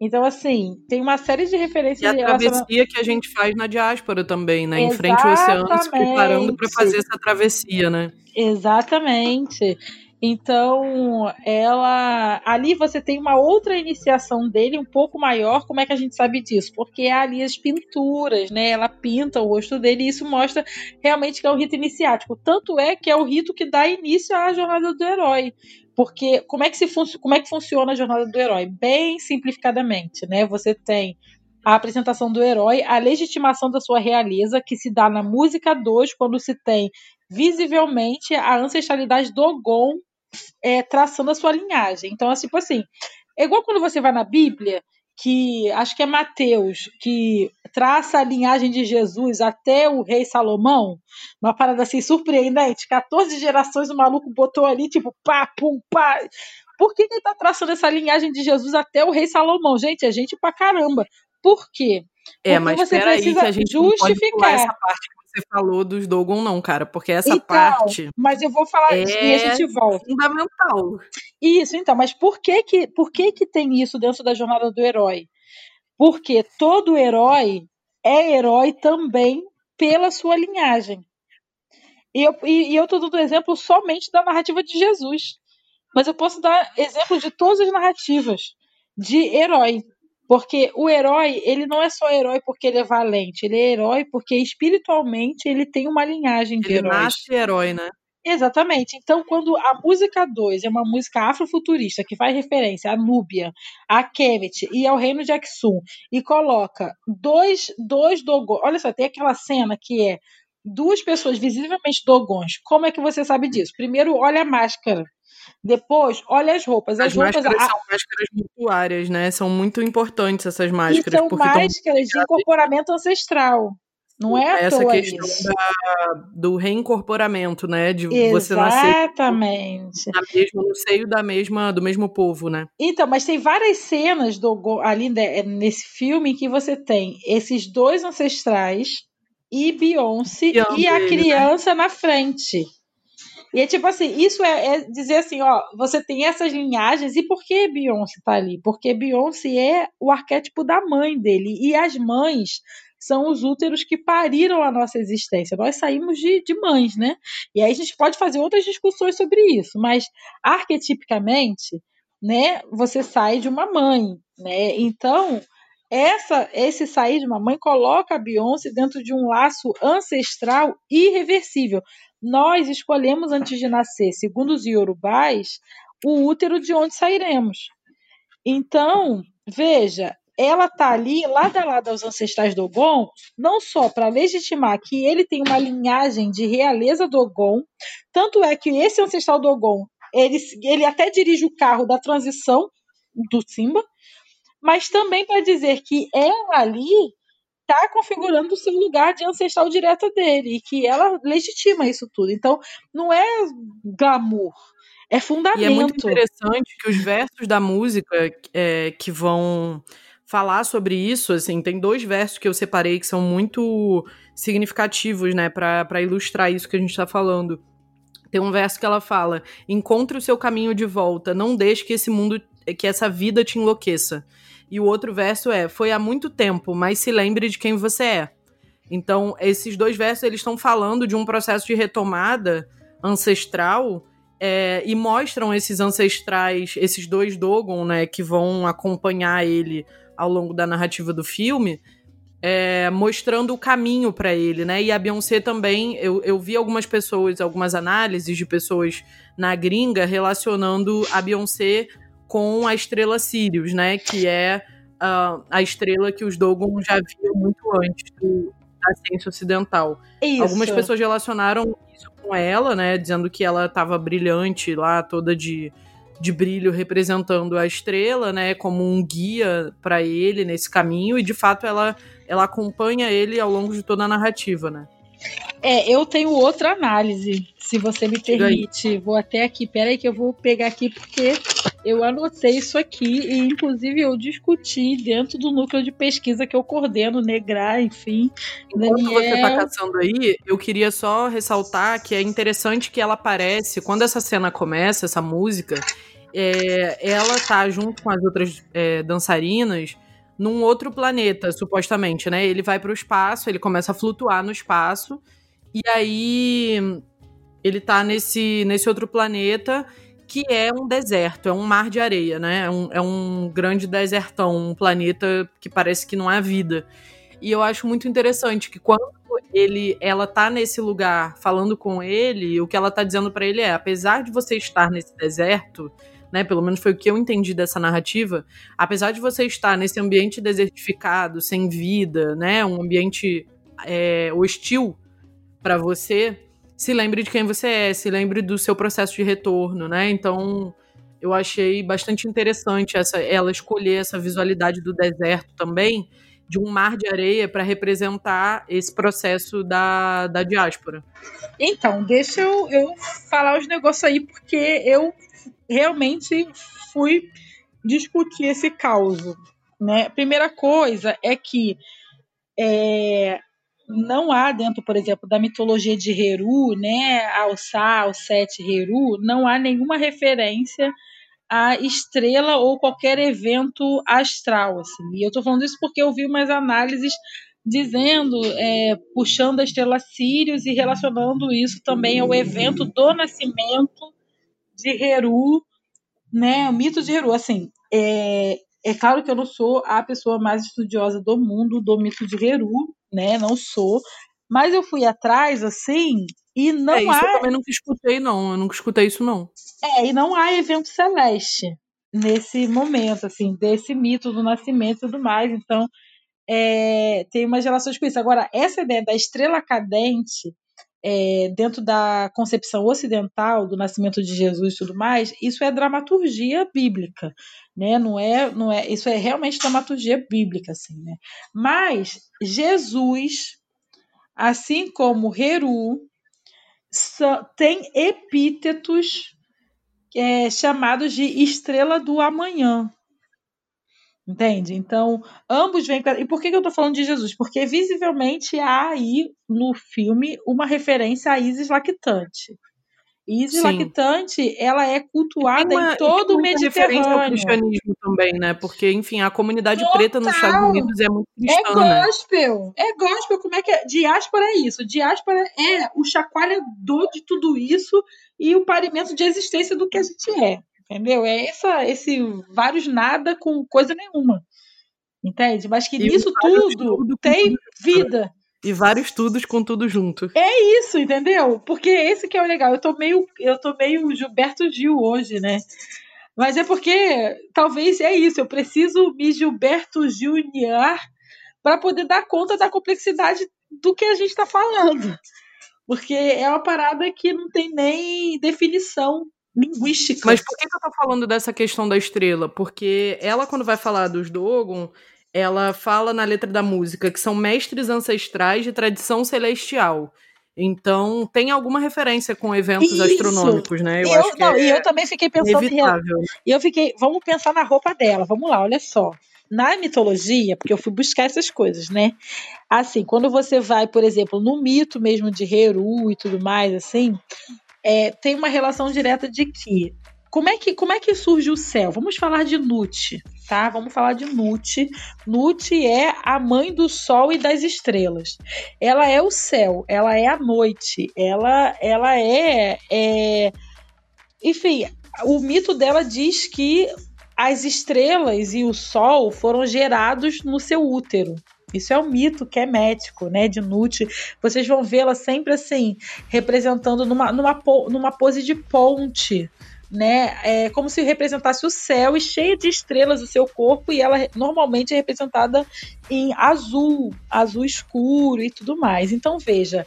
Então, assim, tem uma série de referências. E a travessia que a gente faz na diáspora também, né? Em frente ao oceano, se preparando para fazer essa travessia, né? Exatamente. Então, ela. Ali você tem uma outra iniciação dele, um pouco maior. Como é que a gente sabe disso? Porque há ali as pinturas, né? Ela pinta o rosto dele e isso mostra realmente que é o rito iniciático. Tanto é que é o rito que dá início à jornada do herói. Porque como é que, se como é que funciona a jornada do herói? Bem simplificadamente, né? Você tem a apresentação do herói, a legitimação da sua realeza, que se dá na música 2, quando se tem visivelmente a ancestralidade do Gon é, traçando a sua linhagem. Então, é tipo assim, é igual quando você vai na Bíblia, que acho que é Mateus, que traça a linhagem de Jesus até o rei Salomão, uma parada assim surpreendente, 14 gerações o maluco botou ali, tipo, pá, pum, pá. Por que ele tá traçando essa linhagem de Jesus até o rei Salomão? Gente, é gente pra caramba. Por quê? É, mas você precisa aí a gente justificar essa parte que você falou dos Dogon, não, cara, porque essa então, parte. Mas eu vou falar é e a gente volta. Fundamental. Isso, então, mas por que que, por que que tem isso dentro da jornada do herói? Porque todo herói é herói também pela sua linhagem. E eu, e, e eu tô dando exemplo somente da narrativa de Jesus. Mas eu posso dar exemplo de todas as narrativas de herói. Porque o herói, ele não é só herói porque ele é valente, ele é herói porque espiritualmente ele tem uma linhagem de ele heróis. Ele nasce herói, né? Exatamente. Então, quando a música 2 é uma música afrofuturista que faz referência à Núbia, a Kemet e ao reino de Aksum e coloca dois, dois dogons. Olha só, tem aquela cena que é duas pessoas visivelmente dogons. Como é que você sabe disso? Primeiro, olha a máscara. Depois, olha as roupas. As, as roupas máscaras a... são máscaras mutuárias, né? São muito importantes essas máscaras. E são máscaras de incorporamento ancestral. Não é Essa toa questão. Da, do reincorporamento, né? De Exatamente. você nascer na mesma, no seio da mesma, do mesmo povo, né? Então, mas tem várias cenas do, ali é, nesse filme que você tem esses dois ancestrais e Beyoncé e, e a né? criança né? na frente. E é tipo assim, isso é, é, dizer assim, ó, você tem essas linhagens, e por que Beyoncé tá ali? Porque Beyoncé é o arquétipo da mãe dele, e as mães são os úteros que pariram a nossa existência. Nós saímos de, de mães, né? E aí a gente pode fazer outras discussões sobre isso, mas arquetipicamente, né, você sai de uma mãe, né? Então, essa, esse sair de uma mãe coloca a Beyoncé dentro de um laço ancestral irreversível. Nós escolhemos antes de nascer, segundo os iorubais, o útero de onde sairemos. Então, veja, ela tá ali, lado a lado aos ancestrais do Ogon, não só para legitimar que ele tem uma linhagem de realeza do Ogon, tanto é que esse ancestral do Ogon, ele, ele até dirige o carro da transição do Simba, mas também para dizer que ela ali está configurando o seu lugar de ancestral direta dele e que ela legitima isso tudo. Então, não é glamour, é fundamento. E é muito interessante que os versos da música é, que vão falar sobre isso, assim, tem dois versos que eu separei que são muito significativos, né, para ilustrar isso que a gente está falando. Tem um verso que ela fala: "Encontre o seu caminho de volta, não deixe que esse mundo, que essa vida te enlouqueça". E o outro verso é: "Foi há muito tempo, mas se lembre de quem você é". Então, esses dois versos eles estão falando de um processo de retomada ancestral é, e mostram esses ancestrais, esses dois Dogon, né, que vão acompanhar ele ao longo da narrativa do filme, é, mostrando o caminho para ele, né? E a Beyoncé também, eu, eu vi algumas pessoas, algumas análises de pessoas na gringa relacionando a Beyoncé com a estrela Sirius, né? Que é uh, a estrela que os Dogon já viam muito antes do, da ciência ocidental. Isso. Algumas pessoas relacionaram isso com ela, né? Dizendo que ela estava brilhante lá, toda de de brilho representando a estrela, né, como um guia para ele nesse caminho e de fato ela ela acompanha ele ao longo de toda a narrativa, né? É, eu tenho outra análise, se você me permite. Vou até aqui, peraí que eu vou pegar aqui porque eu anotei isso aqui e inclusive eu discuti dentro do núcleo de pesquisa que eu coordeno, Negrar, enfim. Enquanto Daniel... você tá caçando aí, eu queria só ressaltar que é interessante que ela aparece, quando essa cena começa, essa música, é, ela tá junto com as outras é, dançarinas num outro planeta, supostamente, né? Ele vai para o espaço, ele começa a flutuar no espaço, e aí ele tá nesse, nesse outro planeta que é um deserto, é um mar de areia, né? É um, é um grande desertão, um planeta que parece que não há vida. E eu acho muito interessante que quando ele, ela tá nesse lugar falando com ele, o que ela tá dizendo para ele é: apesar de você estar nesse deserto, né? Pelo menos foi o que eu entendi dessa narrativa. Apesar de você estar nesse ambiente desertificado, sem vida, né? Um ambiente é, hostil para você, se lembre de quem você é, se lembre do seu processo de retorno, né? Então, eu achei bastante interessante essa, ela escolher essa visualidade do deserto também, de um mar de areia para representar esse processo da, da diáspora. Então, deixa eu, eu falar os negócios aí, porque eu realmente fui discutir esse caos. Né? Primeira coisa é que é, não há dentro, por exemplo, da mitologia de Heru, né, ao Sa, ao Sete Heru, não há nenhuma referência a estrela ou qualquer evento astral. Assim. E eu estou falando isso porque eu vi umas análises dizendo, é, puxando a estrela Sirius e relacionando isso também ao evento do nascimento de Heru, né? O mito de Heru. Assim, é, é claro que eu não sou a pessoa mais estudiosa do mundo do mito de Heru, né? Não sou. Mas eu fui atrás, assim, e não é, isso há. Eu também nunca escutei, não. Eu nunca escutei isso, não. É, e não há evento celeste nesse momento, assim, desse mito do nascimento e tudo mais. Então, é, tem umas relações com isso. Agora, essa ideia da estrela cadente, é, dentro da concepção ocidental do nascimento de Jesus e tudo mais, isso é dramaturgia bíblica, né? Não é, não é, isso é realmente dramaturgia bíblica, assim, né? Mas Jesus, assim como Heru, tem epítetos é, chamados de estrela do amanhã. Entende? Então, ambos vêm. E por que, eu estou falando de Jesus? Porque visivelmente há aí no filme uma referência a Isis lactante. Isis Sim. lactante, ela é cultuada uma, em todo o Mediterrâneo. Ao cristianismo também, né? Porque, enfim, a comunidade Total. preta nos Estados Unidos é muito cristã, É gospel. Né? É gospel. Como é que é? Diáspora é isso. Diáspora é o chacoalhador de tudo isso e o parimento de existência do que a gente é. Entendeu? É essa, esse vários nada com coisa nenhuma. Entende? Mas que e nisso tudo, tudo tem vida. E vários estudos com tudo junto. É isso, entendeu? Porque esse que é o legal. Eu tô meio, eu tô meio Gilberto Gil hoje, né? Mas é porque talvez é isso. Eu preciso me Gilberto Gilniar para poder dar conta da complexidade do que a gente está falando. Porque é uma parada que não tem nem definição linguística. Mas por que, que eu tô falando dessa questão da estrela? Porque ela, quando vai falar dos Dogon, ela fala na letra da música que são mestres ancestrais de tradição celestial. Então, tem alguma referência com eventos Isso. astronômicos, né? Eu, eu acho que não, é e eu também fiquei pensando. Inevitável. E eu fiquei, vamos pensar na roupa dela. Vamos lá, olha só. Na mitologia, porque eu fui buscar essas coisas, né? Assim, quando você vai, por exemplo, no mito mesmo de Heru e tudo mais, assim, é, tem uma relação direta de que como é que, como é que surge o céu? Vamos falar de Nut, tá? Vamos falar de Nut. Nut é a mãe do sol e das estrelas. Ela é o céu, ela é a noite, ela, ela é, é... Enfim, o mito dela diz que as estrelas e o sol foram gerados no seu útero. Isso é um mito que é né? De Nut. Vocês vão vê-la sempre assim, representando numa, numa, numa pose de ponte né? É como se representasse o céu e cheia de estrelas o seu corpo, e ela normalmente é representada em azul, azul escuro e tudo mais. Então, veja.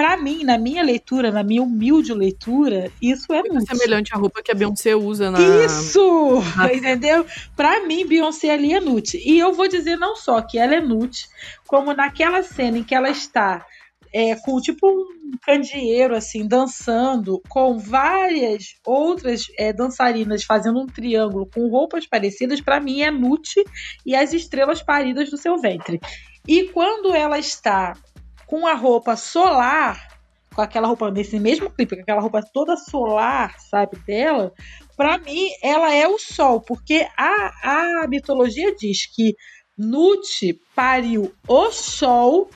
Para mim, na minha leitura, na minha humilde leitura, isso é muito semelhante à roupa que a Beyoncé usa na. Isso! Entendeu? Para mim, Beyoncé ali é Nut. E eu vou dizer não só que ela é Nut, como naquela cena em que ela está é, com tipo um candeeiro assim dançando com várias outras é, dançarinas fazendo um triângulo com roupas parecidas para mim é Nute e as estrelas paridas do seu ventre e quando ela está com a roupa solar com aquela roupa nesse mesmo clipe com aquela roupa toda solar sabe dela para mim ela é o sol porque a, a mitologia diz que Nute pariu o sol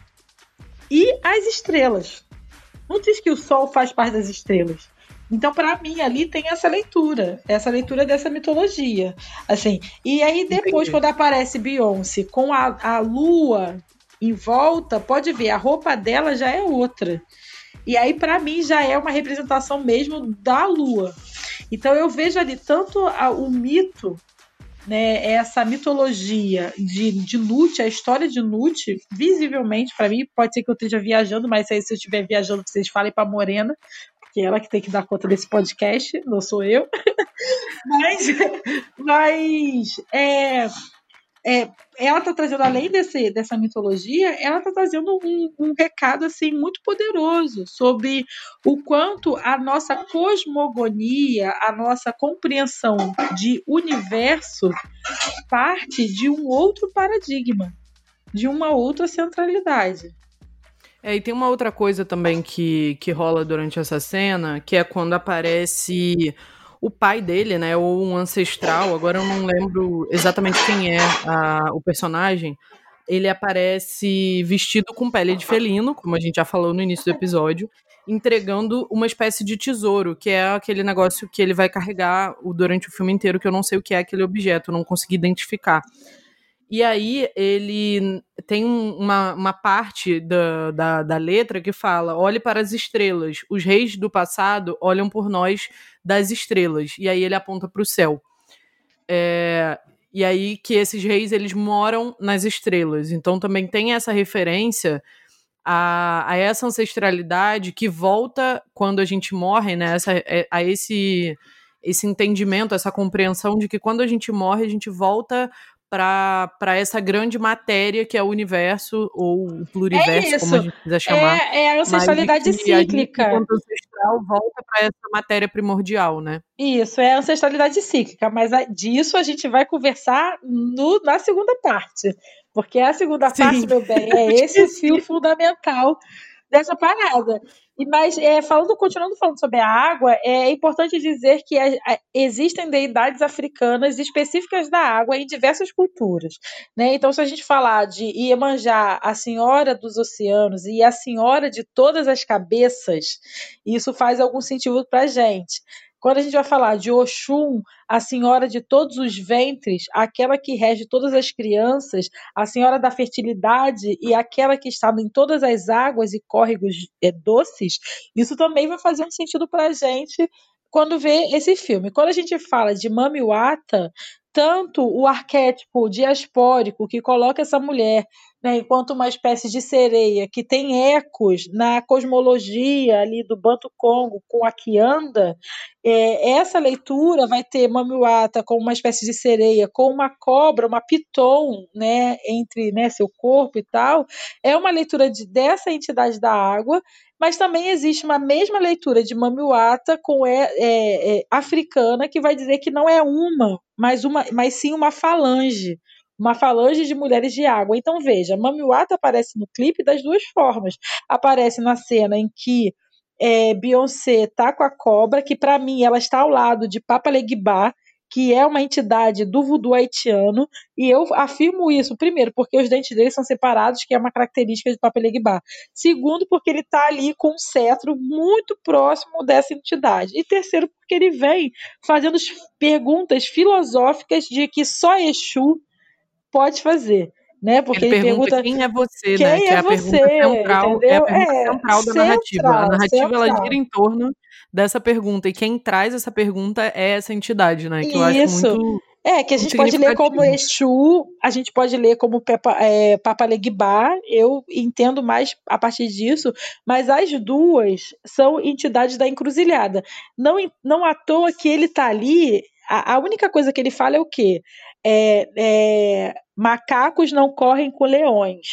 e as estrelas. Não diz que o Sol faz parte das estrelas. Então, para mim, ali tem essa leitura, essa leitura dessa mitologia. Assim, e aí depois, Entendi. quando aparece Beyoncé com a, a lua em volta, pode ver, a roupa dela já é outra. E aí, para mim, já é uma representação mesmo da lua. Então eu vejo ali tanto a, o mito né, essa mitologia de, de Nut, a história de Nut, visivelmente, para mim, pode ser que eu esteja viajando, mas aí se eu estiver viajando, vocês falem para Morena, porque é ela que tem que dar conta desse podcast, não sou eu. mas mas é, é, ela está trazendo, além desse, dessa mitologia, ela está trazendo um, um, recado assim muito poderoso sobre o quanto a nossa cosmogonia, a nossa compreensão de universo parte de um outro paradigma, de uma outra centralidade. É, e tem uma outra coisa também que, que rola durante essa cena, que é quando aparece o pai dele, né, ou um ancestral, agora eu não lembro exatamente quem é a, o personagem, ele aparece vestido com pele de felino, como a gente já falou no início do episódio, entregando uma espécie de tesouro, que é aquele negócio que ele vai carregar durante o filme inteiro, que eu não sei o que é aquele objeto, não consegui identificar. E aí ele tem uma, uma parte da, da, da, letra que fala: olhe para as estrelas. Os reis do passado olham por nós das estrelas. E aí ele aponta para o céu. É, e aí que esses reis eles moram nas estrelas. Então também tem essa referência a, a essa ancestralidade que volta quando a gente morre, né? Essa, é, a esse esse entendimento, essa compreensão de que quando a gente morre, a gente volta para essa grande matéria que é o universo, ou o pluriverso, é como a gente quiser chamar. É, é a ancestralidade cíclica. A ancestral, volta para essa matéria primordial, né? Isso, é a ancestralidade cíclica, mas a, disso a gente vai conversar no, na segunda parte. Porque a segunda Sim. parte, meu bem, é esse fio fundamental dessa parada. E mas é, falando, continuando falando sobre a água, é importante dizer que a, a, existem deidades africanas específicas da água em diversas culturas, né? Então, se a gente falar de Iemanjá, a senhora dos oceanos e a senhora de todas as cabeças, isso faz algum sentido para gente. Quando a gente vai falar de Oxum, a senhora de todos os ventres, aquela que rege todas as crianças, a senhora da fertilidade e aquela que está em todas as águas e córregos é, doces, isso também vai fazer um sentido para a gente quando vê esse filme. Quando a gente fala de Mami Wata, tanto o arquétipo diaspórico que coloca essa mulher né, enquanto uma espécie de sereia que tem ecos na cosmologia ali do Banto Congo com a Kianda, é, essa leitura vai ter Mamiwata como uma espécie de sereia, com uma cobra, uma piton, né, entre né, seu corpo e tal, é uma leitura de, dessa entidade da água, mas também existe uma mesma leitura de Mamiwata com é, é, é, africana que vai dizer que não é uma, mas, uma, mas sim uma falange uma falange de mulheres de água. Então veja, Mami Wata aparece no clipe das duas formas. Aparece na cena em que é, Beyoncé tá com a cobra, que para mim ela está ao lado de Papa Legba, que é uma entidade do voodoo haitiano, e eu afirmo isso, primeiro, porque os dentes dele são separados, que é uma característica de Papa Legba. Segundo, porque ele está ali com um cetro muito próximo dessa entidade. E terceiro, porque ele vem fazendo perguntas filosóficas de que só Exu pode fazer. Né? Porque ele, ele pergunta, pergunta, quem é você, quem né? Que é, é a você, pergunta central, é a pergunta é, central da central, narrativa. A narrativa central. ela gira em torno dessa pergunta. E quem traz essa pergunta é essa entidade, né? Que Isso. eu acho muito. É, que a gente pode ler como Exu, a gente pode ler como Pepa, é, Papa Legba, eu entendo mais a partir disso, mas as duas são entidades da encruzilhada. Não, não à toa que ele tá ali, a, a única coisa que ele fala é o quê? é, é, macacos não correm com leões.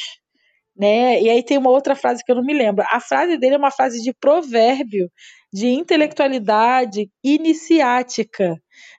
Né? E aí tem uma outra frase que eu não me lembro. A frase dele é uma frase de provérbio, de intelectualidade iniciática.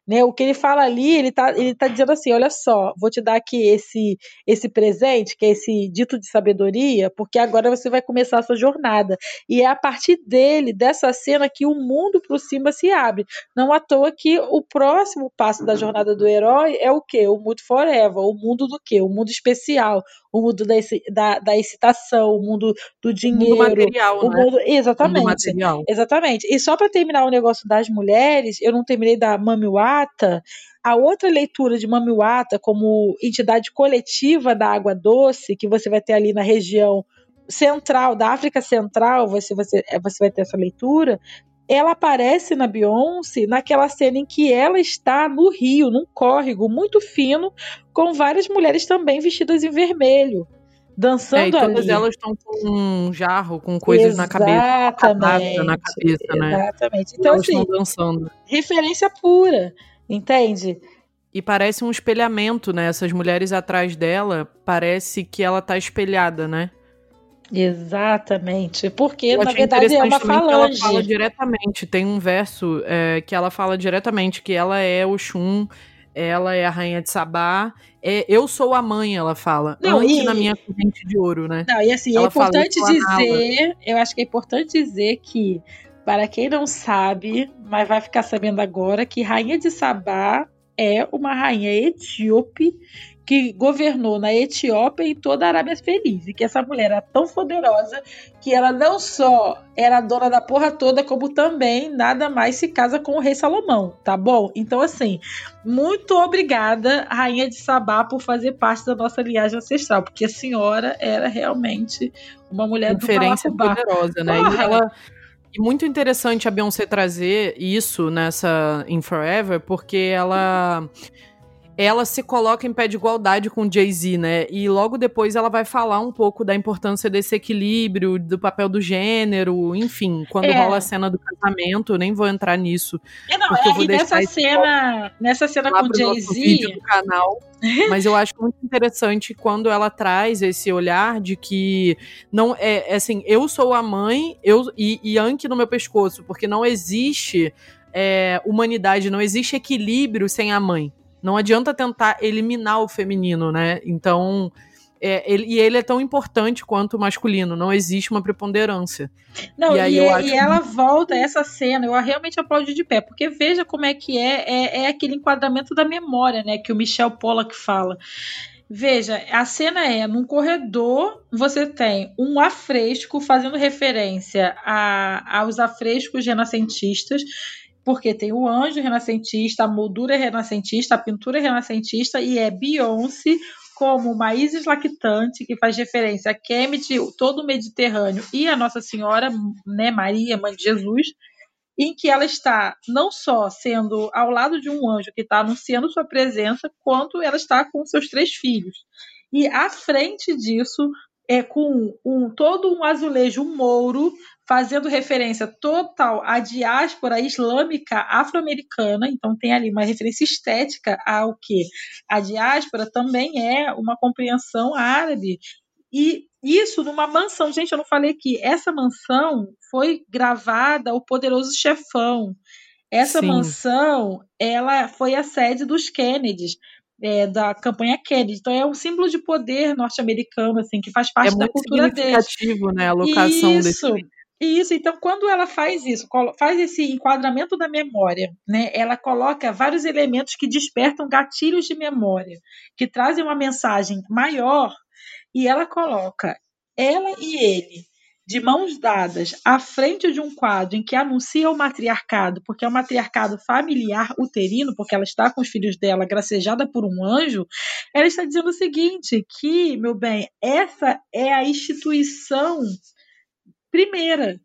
Né? O que ele fala ali, ele está ele tá dizendo assim: olha só, vou te dar aqui esse, esse presente, que é esse dito de sabedoria, porque agora você vai começar a sua jornada. E é a partir dele, dessa cena, que o mundo por cima se abre. Não à toa que o próximo passo da jornada do herói é o quê? O mundo forever, o mundo do quê? O mundo especial, o mundo da, da, da excitação, o mundo do dinheiro. O mundo material, o né? mundo, exatamente. O mundo material. Exatamente. E só para terminar o negócio das mulheres, eu não terminei da Mami Wata, a outra leitura de Mami Wata como entidade coletiva da água doce, que você vai ter ali na região central, da África Central, você, você, é, você vai ter essa leitura, ela aparece na Beyoncé naquela cena em que ela está no rio, num córrego muito fino, com várias mulheres também vestidas em vermelho dançando é, e todas ali. elas estão com um jarro, com coisas Exatamente. na cabeça, na cabeça, né? Exatamente. Então, elas assim, dançando. referência pura, entende? E parece um espelhamento, né? Essas mulheres atrás dela, parece que ela tá espelhada, né? Exatamente, porque na verdade é uma falange. ela fala diretamente, tem um verso é, que ela fala diretamente que ela é o Shun, ela é a rainha de Sabá. É, eu sou a mãe, ela fala. Não, e, na minha corrente de ouro, né? Não, e assim, é ela é importante dizer, eu acho que é importante dizer que, para quem não sabe, mas vai ficar sabendo agora, que Rainha de Sabá é uma rainha etíope que governou na Etiópia e toda a Arábia Feliz. E que essa mulher era tão poderosa que ela não só era dona da porra toda, como também nada mais se casa com o rei Salomão, tá bom? Então, assim, muito obrigada, Rainha de Sabá, por fazer parte da nossa linhagem ancestral, porque a senhora era realmente uma mulher Referência do poderosa, né? E ela. E muito interessante a Beyoncé trazer isso nessa In Forever, porque ela ela se coloca em pé de igualdade com Jay-Z, né? E logo depois ela vai falar um pouco da importância desse equilíbrio, do papel do gênero, enfim, quando é. rola a cena do casamento, nem vou entrar nisso. É, não, porque é, eu vou deixar nessa cena, nessa cena com Jay-Z, canal. Mas eu acho muito interessante quando ela traz esse olhar de que não é, é assim, eu sou a mãe, eu e, e Anki no meu pescoço, porque não existe é, humanidade, não existe equilíbrio sem a mãe. Não adianta tentar eliminar o feminino, né? Então. É, ele, e ele é tão importante quanto o masculino, não existe uma preponderância. Não, e, aí e, eu acho e ela volta essa cena, eu realmente aplaudo de pé, porque veja como é que é, é, é aquele enquadramento da memória, né, que o Michel Pollack fala. Veja, a cena é num corredor, você tem um afresco fazendo referência a, aos afrescos renascentistas porque tem o anjo renascentista, a moldura renascentista, a pintura renascentista e é Beyoncé como uma Isis lactante que faz referência a Kemet, todo o Mediterrâneo e a Nossa Senhora, né, Maria, mãe de Jesus, em que ela está não só sendo ao lado de um anjo que está anunciando sua presença, quanto ela está com seus três filhos. E à frente disso, é com um todo um azulejo mouro fazendo referência total à diáspora islâmica afro-americana, então tem ali uma referência estética ao que a diáspora também é uma compreensão árabe e isso numa mansão. Gente, eu não falei que essa mansão foi gravada o Poderoso Chefão. Essa Sim. mansão, ela foi a sede dos Kennedys. É, da campanha Kennedy. Então é um símbolo de poder norte-americano, assim, que faz parte é da cultura dele. É né, a locação Isso. desse isso, então quando ela faz isso, faz esse enquadramento da memória, né, ela coloca vários elementos que despertam gatilhos de memória, que trazem uma mensagem maior, e ela coloca ela e ele de mãos dadas à frente de um quadro em que anuncia o matriarcado, porque é um matriarcado familiar uterino, porque ela está com os filhos dela gracejada por um anjo, ela está dizendo o seguinte, que, meu bem, essa é a instituição primeira.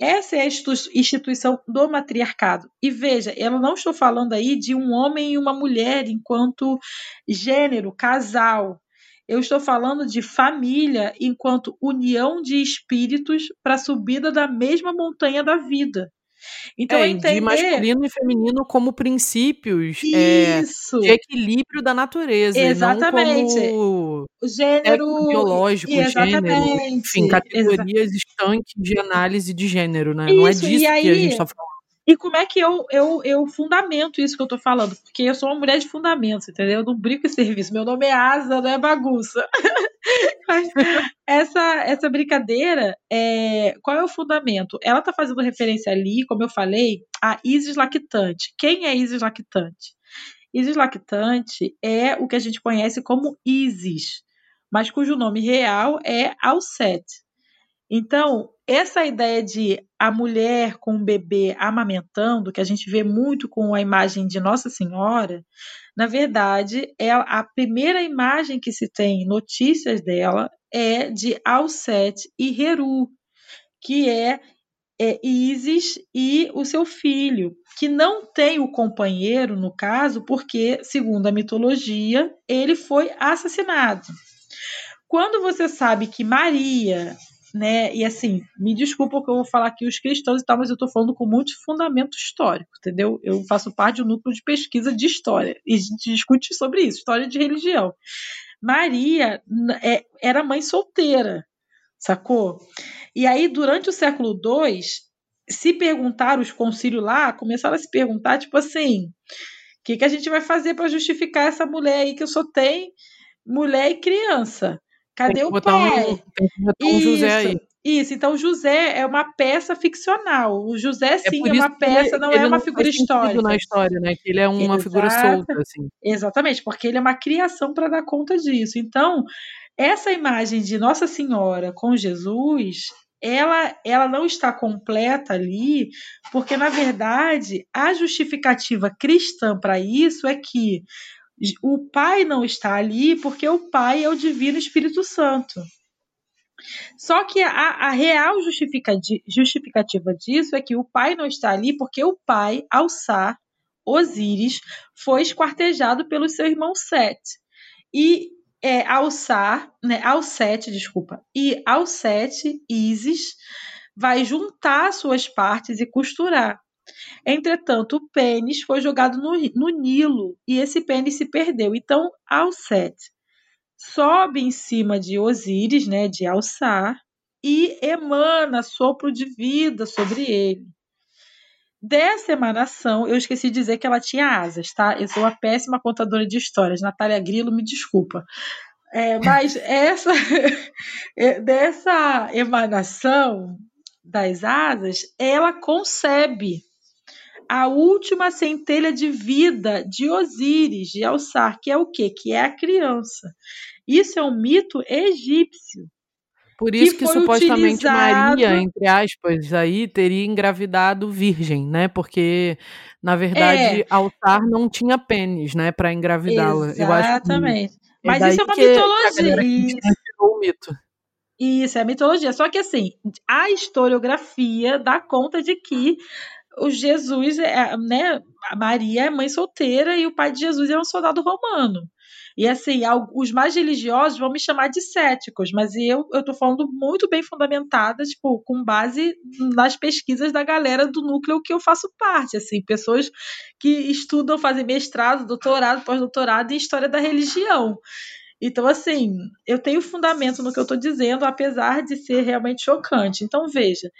Essa é a instituição do matriarcado. E veja, eu não estou falando aí de um homem e uma mulher enquanto gênero, casal. Eu estou falando de família enquanto união de espíritos para a subida da mesma montanha da vida. Então, é, entender... de masculino e feminino como princípios é, de equilíbrio da natureza. Exatamente. Como gênero biológico, gênero, enfim, categorias estanques de análise de gênero, né? Isso, não é disso aí, que a gente está falando. E como é que eu, eu, eu fundamento isso que eu tô falando? Porque eu sou uma mulher de fundamentos, entendeu? Eu não brinco em serviço. Meu nome é Asa, não é bagunça. essa, essa brincadeira, é, qual é o fundamento? Ela tá fazendo referência ali, como eu falei, a Isis lactante. Quem é Isis lactante? Isis lactante é o que a gente conhece como Isis, mas cujo nome real é Alcete. Então, essa ideia de a mulher com o bebê amamentando, que a gente vê muito com a imagem de Nossa Senhora, na verdade, é a primeira imagem que se tem notícias dela é de Alcete e Heru, que é é Isis e o seu filho, que não tem o companheiro, no caso, porque, segundo a mitologia, ele foi assassinado. Quando você sabe que Maria, né, e assim, me desculpa que eu vou falar aqui os cristãos e tal, mas eu estou falando com muito fundamento histórico, entendeu? Eu faço parte do núcleo de pesquisa de história e a gente discute sobre isso, história de religião. Maria é, era mãe solteira, sacou? E aí, durante o século II, se perguntaram, os concílios lá começaram a se perguntar, tipo assim, o que, que a gente vai fazer para justificar essa mulher aí que só tem mulher e criança? Cadê o pai? Um, tem que botar um José aí. Isso, então José é uma peça ficcional. O José, é sim, é, é uma peça, ele, não é uma figura histórica. na história, né? Que ele é uma Exato, figura solta, assim. Exatamente, porque ele é uma criação para dar conta disso. Então, essa imagem de Nossa Senhora com Jesus, ela, ela não está completa ali, porque, na verdade, a justificativa cristã para isso é que o Pai não está ali porque o Pai é o Divino Espírito Santo. Só que a, a real justificativa disso é que o pai não está ali porque o pai, Alçar, Osíris, foi esquartejado pelo seu irmão Sete. E é, Alçar, né, Alcete, desculpa, e Alcete, Isis, vai juntar suas partes e costurar. Entretanto, o pênis foi jogado no, no Nilo e esse pênis se perdeu. Então, Alcete sobe em cima de Osíris, né, de Alçar, e emana sopro de vida sobre ele. Dessa emanação, eu esqueci de dizer que ela tinha asas, tá? Eu sou uma péssima contadora de histórias. Natália Grilo, me desculpa. É, mas essa é, dessa emanação das asas, ela concebe a última centelha de vida de Osíris, de Alçar, que é o quê? Que é a criança. Isso é um mito egípcio. Por isso que, que supostamente utilizado... Maria, entre aspas, aí teria engravidado virgem, né? Porque na verdade é. Altar não tinha pênis, né, para engravidá-la. Exatamente. Que... É Mas isso é uma mitologia. o mito. Isso é mitologia. Só que assim, a historiografia dá conta de que o Jesus, é, né, a Maria é mãe solteira e o pai de Jesus é um soldado romano. E assim, os mais religiosos vão me chamar de céticos, mas eu eu falando muito bem fundamentada, tipo, com base nas pesquisas da galera do núcleo que eu faço parte, assim, pessoas que estudam, fazem mestrado, doutorado, pós-doutorado em história da religião. Então, assim, eu tenho fundamento no que eu estou dizendo, apesar de ser realmente chocante. Então, veja,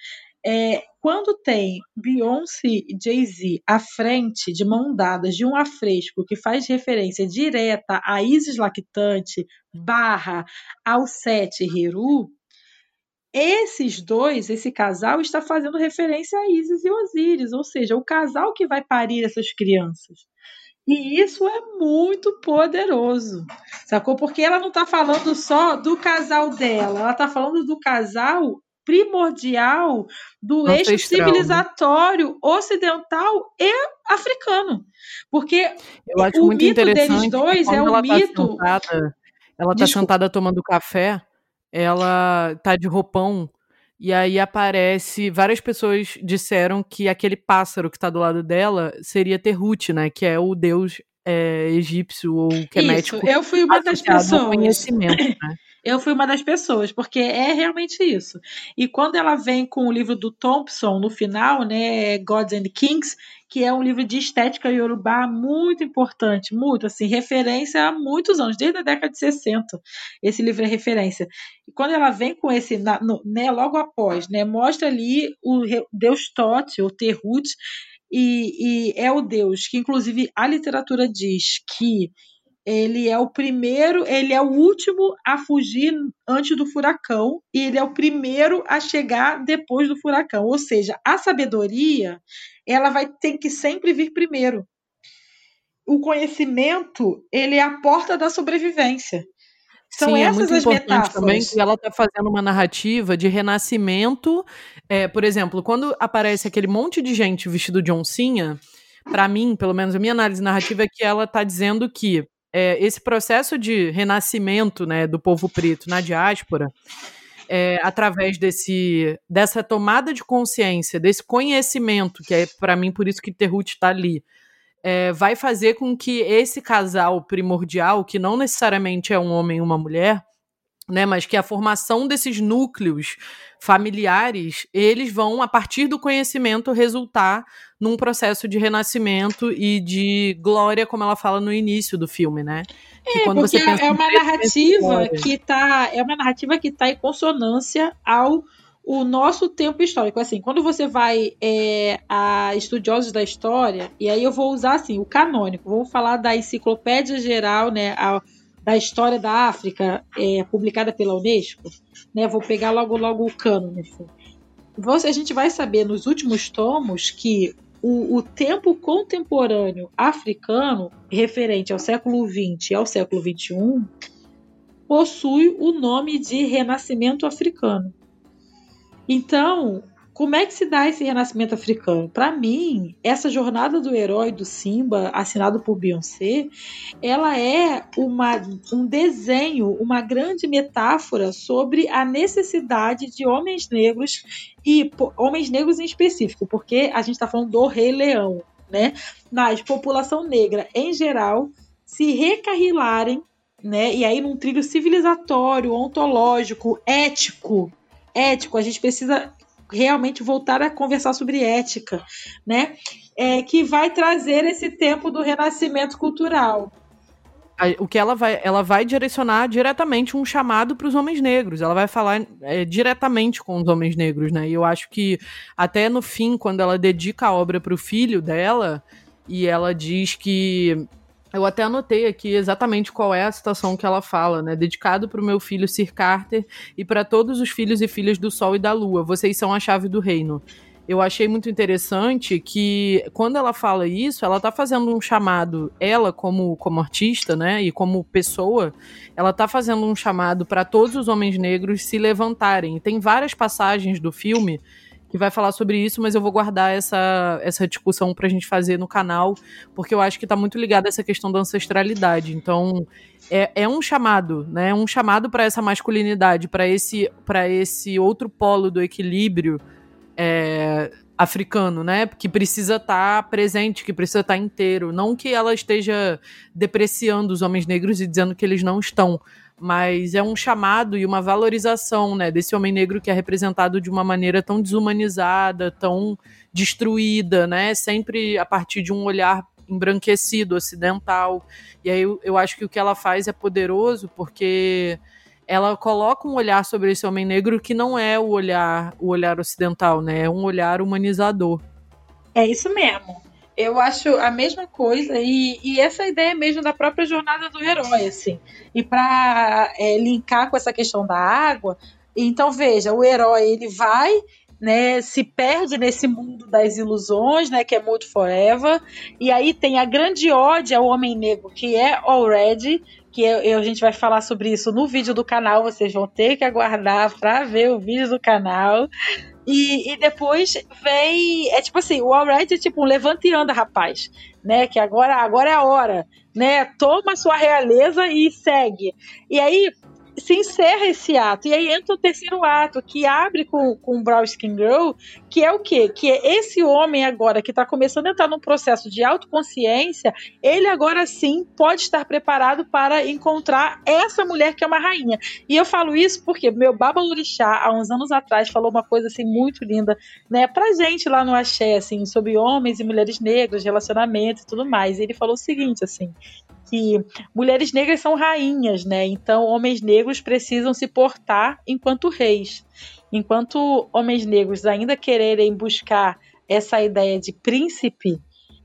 é, quando tem Beyoncé e Jay-Z à frente, de mão dadas, de um afresco que faz referência direta a Isis Lactante barra ao Sete Heru, esses dois, esse casal, está fazendo referência a Isis e Osíris, ou seja, o casal que vai parir essas crianças. E isso é muito poderoso, sacou? Porque ela não está falando só do casal dela, ela está falando do casal primordial do Ancestral, eixo né? civilizatório né? ocidental e africano. Porque Eu acho o muito mito deles dois é o tá mito. Tá sentada, ela está sentada tomando café, ela tá de roupão. E aí aparece. Várias pessoas disseram que aquele pássaro que está do lado dela seria Terhut, né? Que é o deus é, egípcio ou kemético. Isso, eu fui uma das pessoas. conhecimento, né? Eu fui uma das pessoas, porque é realmente isso. E quando ela vem com o livro do Thompson no final, né, Gods and Kings, que é um livro de estética iorubá muito importante, muito assim, referência há muitos anos, desde a década de 60. Esse livro é referência. E quando ela vem com esse, na, no, né, logo após, né, mostra ali o Deus Tote, o Terhut, e, e é o Deus que, inclusive, a literatura diz que ele é o primeiro, ele é o último a fugir antes do furacão e ele é o primeiro a chegar depois do furacão. Ou seja, a sabedoria, ela vai ter que sempre vir primeiro. O conhecimento, ele é a porta da sobrevivência. São Sim, é essas é as metáforas. também que ela está fazendo uma narrativa de renascimento. É, por exemplo, quando aparece aquele monte de gente vestido de oncinha, para mim, pelo menos a minha análise narrativa é que ela está dizendo que é, esse processo de renascimento né, do povo preto na diáspora é, através desse, dessa tomada de consciência, desse conhecimento, que é para mim por isso que Terrut está ali, é, vai fazer com que esse casal primordial, que não necessariamente é um homem e uma mulher, né, mas que a formação desses núcleos familiares, eles vão, a partir do conhecimento, resultar num processo de renascimento e de glória, como ela fala no início do filme, né? É, pensa é uma narrativa que tá, é uma narrativa que está em consonância ao o nosso tempo histórico. Assim, quando você vai é, a estudiosos da história, e aí eu vou usar assim, o canônico, vou falar da enciclopédia geral, né? A, da história da África, é, publicada pela Unesco, né? Vou pegar logo logo o cânone. Assim. A gente vai saber nos últimos tomos que o, o, tempo contemporâneo africano, referente ao século XX e ao século XXI, possui o nome de Renascimento Africano. Então, como é que se dá esse renascimento africano? Para mim, essa jornada do herói do Simba, assinado por Beyoncé, ela é uma, um desenho, uma grande metáfora sobre a necessidade de homens negros e homens negros em específico, porque a gente está falando do Rei Leão, né? Mas população negra em geral se recarrilarem, né? E aí num trilho civilizatório, ontológico, ético, ético, a gente precisa realmente voltar a conversar sobre ética, né? É, que vai trazer esse tempo do renascimento cultural. O que ela vai, ela vai direcionar diretamente um chamado para os homens negros. Ela vai falar é, diretamente com os homens negros, né? E eu acho que até no fim, quando ela dedica a obra para o filho dela, e ela diz que eu até anotei aqui exatamente qual é a citação que ela fala, né? Dedicado para o meu filho Sir Carter e para todos os filhos e filhas do Sol e da Lua. Vocês são a chave do reino. Eu achei muito interessante que quando ela fala isso, ela está fazendo um chamado, ela como, como artista, né, e como pessoa, ela está fazendo um chamado para todos os homens negros se levantarem. Tem várias passagens do filme que vai falar sobre isso, mas eu vou guardar essa, essa discussão pra gente fazer no canal, porque eu acho que tá muito ligada essa questão da ancestralidade. Então, é, é um chamado, né? Um chamado para essa masculinidade, para esse, esse outro polo do equilíbrio é, africano, né? Que precisa estar tá presente, que precisa estar tá inteiro. Não que ela esteja depreciando os homens negros e dizendo que eles não estão, mas é um chamado e uma valorização, né, desse homem negro que é representado de uma maneira tão desumanizada, tão destruída, né, sempre a partir de um olhar embranquecido, ocidental. E aí eu, eu acho que o que ela faz é poderoso porque ela coloca um olhar sobre esse homem negro que não é o olhar o olhar ocidental, né, é um olhar humanizador. É isso mesmo. Eu acho a mesma coisa, e, e essa ideia mesmo da própria jornada do herói, assim. E para é, linkar com essa questão da água, então veja, o herói ele vai, né, se perde nesse mundo das ilusões, né, que é Mood Forever, e aí tem a grande ode ao homem negro, que é Already, que eu, eu, a gente vai falar sobre isso no vídeo do canal, vocês vão ter que aguardar para ver o vídeo do canal. E, e depois vem. É tipo assim, o Already é tipo um levante e anda, rapaz. Né? Que agora, agora é a hora. Né? Toma sua realeza e segue. E aí se encerra esse ato. E aí entra o terceiro ato, que abre com, com o Brown Skin Girl, que é o quê? Que é esse homem agora que está começando a entrar num processo de autoconsciência, ele agora sim pode estar preparado para encontrar essa mulher que é uma rainha. E eu falo isso porque meu Baba Lorixá, há uns anos atrás, falou uma coisa assim muito linda, né, pra gente lá no Axé, assim, sobre homens e mulheres negras, relacionamento e tudo mais. E ele falou o seguinte, assim, que mulheres negras são rainhas, né? Então, homens negros precisam se portar enquanto reis. Enquanto homens negros ainda quererem buscar essa ideia de príncipe,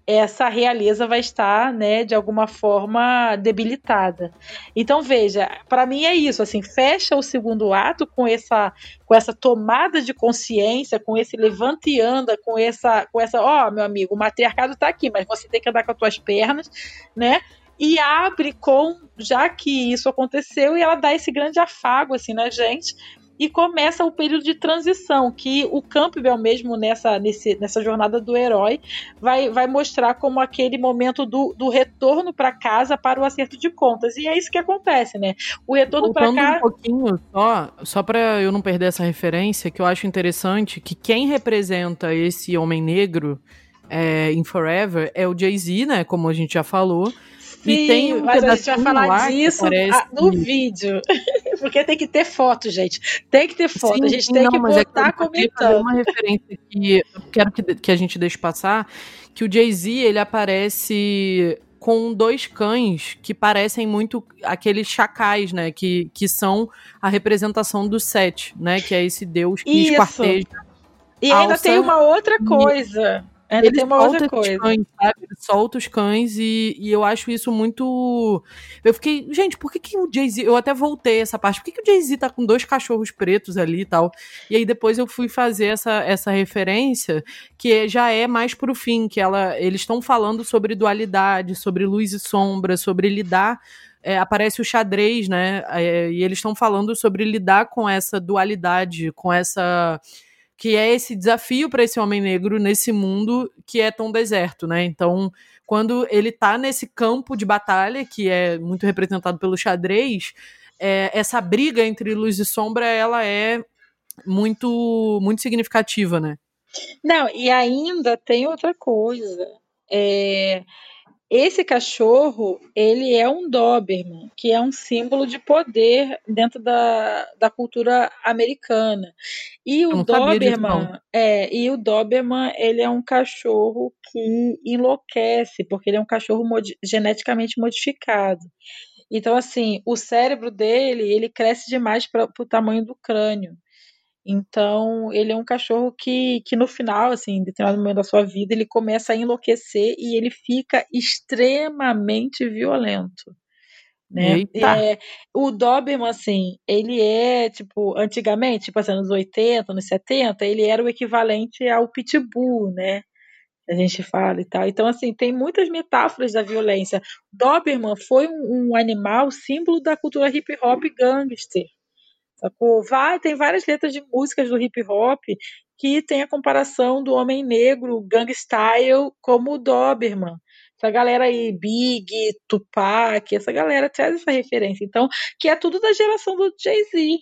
essa realeza vai estar, né, de alguma forma debilitada. Então veja, para mim é isso, assim, fecha o segundo ato com essa com essa tomada de consciência, com esse levante e anda, com essa com essa, ó, oh, meu amigo, o matriarcado está aqui, mas você tem que andar com as tuas pernas, né? E abre com já que isso aconteceu e ela dá esse grande afago assim na gente e começa o período de transição, que o Campbell mesmo nessa, nesse, nessa jornada do herói vai, vai mostrar como aquele momento do, do retorno para casa para o acerto de contas. E é isso que acontece, né? O retorno para casa. um pouquinho só, só para eu não perder essa referência, que eu acho interessante que quem representa esse homem negro é, em Forever é o Jay-Z, né? Como a gente já falou. Sim, e tem um mas a gente vai falar disso parece... no vídeo. Porque tem que ter foto, gente. Tem que ter foto. Sim, a gente tem não, que botar é que comentando. uma referência que eu quero que, que a gente deixe passar, que o Jay-Z, ele aparece com dois cães que parecem muito aqueles chacais, né? Que, que são a representação do Sete, né? Que é esse deus que Isso. esquarteja. E ainda tem uma outra coisa. Ainda ele tem uma outra coisa. Cães, sabe? Ele solta os cães e, e eu acho isso muito. Eu fiquei, gente, por que, que o Jay-Z. Eu até voltei essa parte. Por que, que o Jay-Z tá com dois cachorros pretos ali e tal? E aí depois eu fui fazer essa, essa referência, que já é mais pro fim, que ela, eles estão falando sobre dualidade, sobre luz e sombra, sobre lidar. É, aparece o xadrez, né? É, e eles estão falando sobre lidar com essa dualidade, com essa que é esse desafio para esse homem negro nesse mundo que é tão deserto, né? Então, quando ele tá nesse campo de batalha, que é muito representado pelo xadrez, é, essa briga entre luz e sombra, ela é muito, muito significativa, né? Não, e ainda tem outra coisa. É, esse cachorro, ele é um Doberman, que é um símbolo de poder dentro da, da cultura americana. E o Doberman, é, e o Doberman, ele é um cachorro que enlouquece, porque ele é um cachorro mod geneticamente modificado. Então, assim, o cérebro dele, ele cresce demais para o tamanho do crânio. Então, ele é um cachorro que, que no final, assim, em determinado momento da sua vida, ele começa a enlouquecer e ele fica extremamente violento. Né? É, o Doberman, assim, ele é, tipo, antigamente, tipo, assim, anos 80, anos 70, ele era o equivalente ao Pitbull, né? A gente fala e tal. Então, assim, tem muitas metáforas da violência. Doberman foi um, um animal símbolo da cultura hip hop gangster. Sacou? Vai, tem várias letras de músicas do hip hop que tem a comparação do homem negro, gang style, como o Doberman. Essa galera aí, Big, Tupac, essa galera traz essa referência. Então, que é tudo da geração do Jay-Z.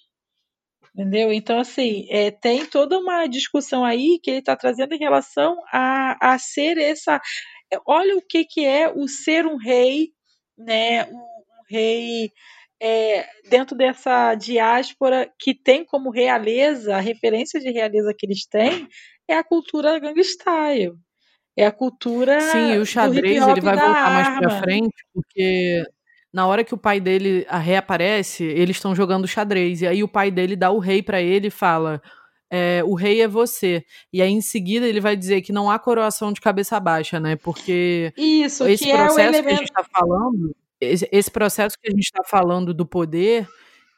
Entendeu? Então, assim, é, tem toda uma discussão aí que ele está trazendo em relação a, a ser essa. Olha o que, que é o ser um rei, né? Um, um rei é, dentro dessa diáspora que tem como realeza, a referência de realeza que eles têm é a cultura gangstyle. É a cultura. Sim, o xadrez ele vai voltar arma. mais pra frente, porque na hora que o pai dele reaparece, eles estão jogando xadrez. E aí o pai dele dá o rei para ele e fala: é, o rei é você. E aí, em seguida, ele vai dizer que não há coroação de cabeça baixa, né? Porque Isso, esse processo é elemento... que a gente está falando esse, esse processo que a gente está falando do poder,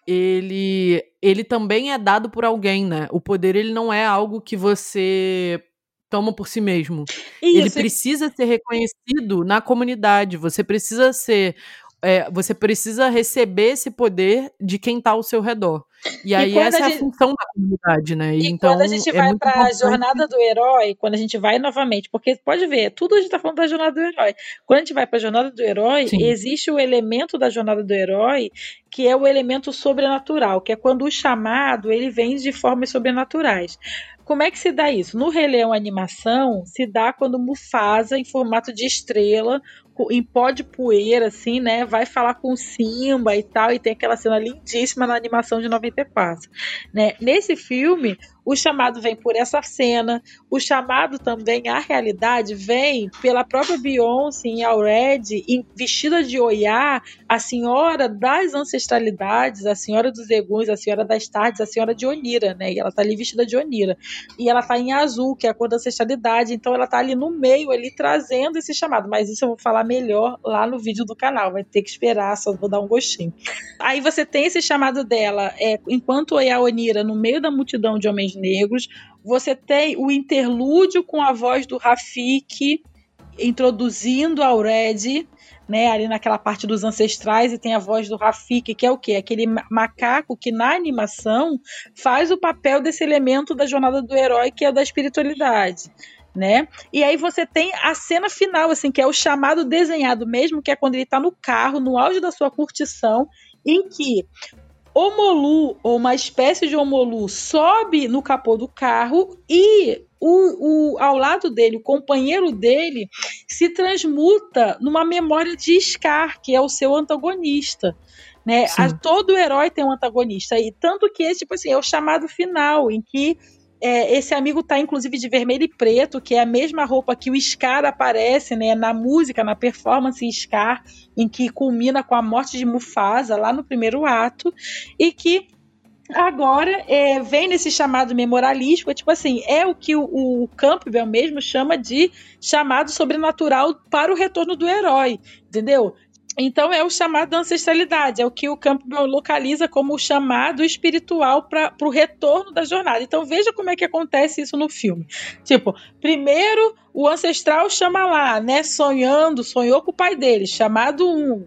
ele, ele também é dado por alguém, né? O poder ele não é algo que você toma por si mesmo. Isso. Ele precisa ser reconhecido na comunidade. Você precisa ser é, você precisa receber esse poder de quem está ao seu redor. E aí essa gente... é a função da comunidade, né? E, então, quando a gente é vai para a jornada do herói, quando a gente vai novamente, porque pode ver, tudo a gente está falando da jornada do herói. Quando a gente vai para a jornada do herói, Sim. existe o elemento da jornada do herói que é o elemento sobrenatural, que é quando o chamado ele vem de formas sobrenaturais. Como é que se dá isso? No Rei Leão animação, se dá quando Mufasa, em formato de estrela, em pó de poeira, assim, né? Vai falar com Simba e tal, e tem aquela cena lindíssima na animação de 94. Né? Nesse filme, o chamado vem por essa cena, o chamado também, a realidade, vem pela própria Beyoncé em Already, vestida de Oiá, a senhora das ancestralidades, a senhora dos eguns, a senhora das tardes, a senhora de Onira, né? E ela tá ali vestida de Onira. E ela tá em azul, que é a cor da ancestralidade, então ela tá ali no meio, ali trazendo esse chamado. Mas isso eu vou falar melhor lá no vídeo do canal, vai ter que esperar, só vou dar um gostinho. Aí você tem esse chamado dela, é, enquanto Oiá Onira, no meio da multidão de homens negros. Você tem o interlúdio com a voz do Rafik, introduzindo ao Red, né, ali naquela parte dos ancestrais, e tem a voz do Rafik, que é o quê? Aquele macaco que na animação faz o papel desse elemento da jornada do herói, que é o da espiritualidade. Né? E aí você tem a cena final, assim, que é o chamado desenhado mesmo, que é quando ele está no carro, no auge da sua curtição, em que Omolu, ou uma espécie de Omolu, sobe no capô do carro e o, o, ao lado dele, o companheiro dele, se transmuta numa memória de Scar, que é o seu antagonista. Né? A, todo herói tem um antagonista. E tanto que esse, tipo assim, é o chamado final, em que é, esse amigo tá inclusive de vermelho e preto, que é a mesma roupa que o Scar aparece, né, na música, na performance Scar, em que culmina com a morte de Mufasa lá no primeiro ato, e que agora é, vem nesse chamado memorialístico, tipo assim, é o que o, o Campbell mesmo chama de chamado sobrenatural para o retorno do herói, entendeu? Então é o chamado da ancestralidade, é o que o Campbell localiza como o chamado espiritual para o retorno da jornada. Então veja como é que acontece isso no filme. Tipo, primeiro o ancestral chama lá, né, sonhando, sonhou com o pai dele, chamado um,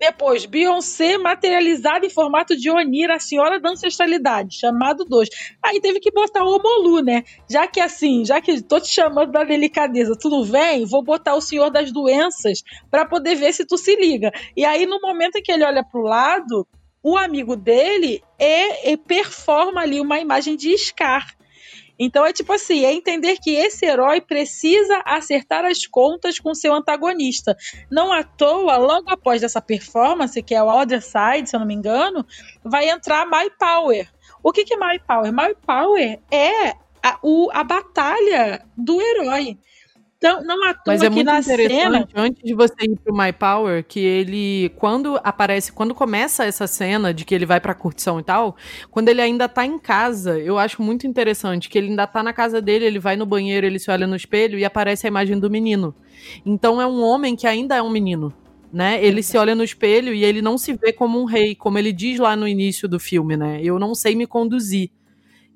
depois, Beyoncé materializada em formato de Onira, a senhora da ancestralidade, chamado 2. Aí teve que botar o Omolu, né? Já que assim, já que tô te chamando da delicadeza, tu não vem, vou botar o senhor das doenças para poder ver se tu se liga. E aí, no momento em que ele olha pro lado, o amigo dele é, é performa ali uma imagem de Scar. Então é tipo assim, é entender que esse herói precisa acertar as contas com seu antagonista. Não à toa, logo após essa performance, que é o Other Side, se eu não me engano, vai entrar My Power. O que, que é My Power? My Power é a, o, a batalha do herói. Então, não à toa Mas é que muito na cena. antes de você ir pro My Power, que ele, quando aparece, quando começa essa cena de que ele vai pra curtição e tal, quando ele ainda tá em casa, eu acho muito interessante que ele ainda tá na casa dele, ele vai no banheiro, ele se olha no espelho e aparece a imagem do menino. Então é um homem que ainda é um menino. Né? Ele se olha no espelho e ele não se vê como um rei, como ele diz lá no início do filme, né? Eu não sei me conduzir.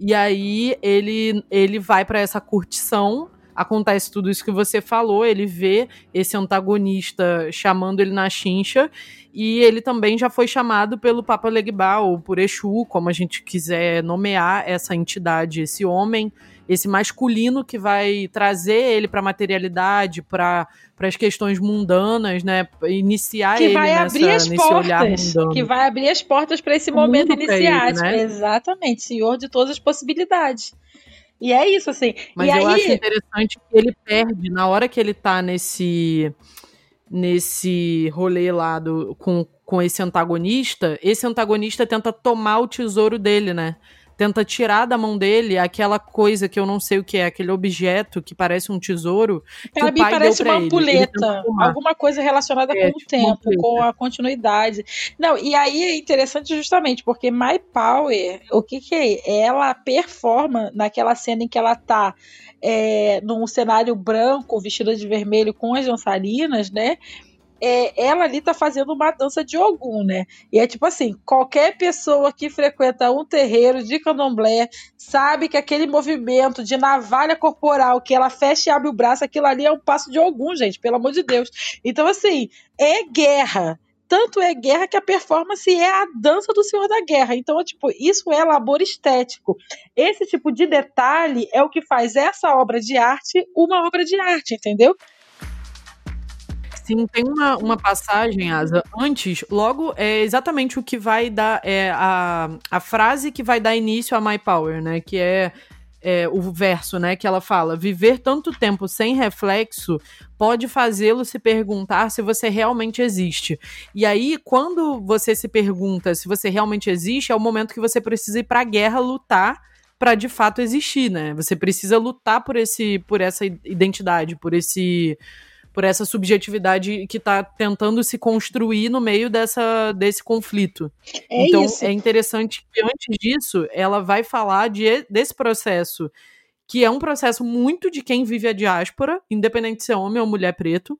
E aí ele ele vai para essa curtição acontece tudo isso que você falou, ele vê esse antagonista chamando ele na chincha, e ele também já foi chamado pelo Papa Legba, ou por Exu, como a gente quiser nomear essa entidade, esse homem, esse masculino que vai trazer ele para a materialidade, para as questões mundanas, né? Iniciar que ele vai nessa, abrir as nesse olhar portas, mundano. que vai abrir as portas para esse O momento ele, iniciático. né? Exatamente, senhor de todas as possibilidades. E é isso, assim. Mas e eu aí, acho interessante que ele perde, na hora que ele tá nesse nesse rolê lá do, com, com esse antagonista, esse antagonista tenta tomar o tesouro dele, né? Tenta tirar da mão dele aquela coisa que eu não sei o que é, aquele objeto que parece um tesouro o mim parece uma ampulheta, alguma coisa relacionada É, com o tipo tempo, com a continuidade. Não, e aí é interessante justamente porque My Power, o que que é? Ela performa naquela cena em que ela tá é, num cenário branco, vestida de vermelho com as dançarinas, né? É, ela ali tá fazendo uma dança de Ogum, né? E é tipo assim, qualquer pessoa que frequenta um terreiro de candomblé sabe que aquele movimento de navalha corporal, que ela fecha e abre o braço, aquilo ali é um passo de Ogum, gente, pelo amor de Deus. Então, assim, é guerra. Tanto é guerra que a performance é a dança do Senhor da Guerra. Então, tipo, isso é labor estético. Esse tipo de detalhe é o que faz essa obra de arte uma obra de arte, entendeu? Sim, tem uma, uma passagem, Asa, antes, logo, é exatamente o que vai dar, é a, a frase que vai dar início a My Power, né, que é, é o verso, né, que ela fala, viver tanto tempo sem reflexo pode fazê-lo se perguntar se você realmente existe. E aí, quando você se pergunta se você realmente existe, é o momento que você precisa ir pra guerra lutar para de fato existir, né? Você precisa lutar por esse por essa identidade, por esse por essa subjetividade que está tentando se construir no meio dessa, desse conflito. É então isso. é interessante que antes disso ela vai falar de, desse processo, que é um processo muito de quem vive a diáspora, independente de ser homem ou mulher preto,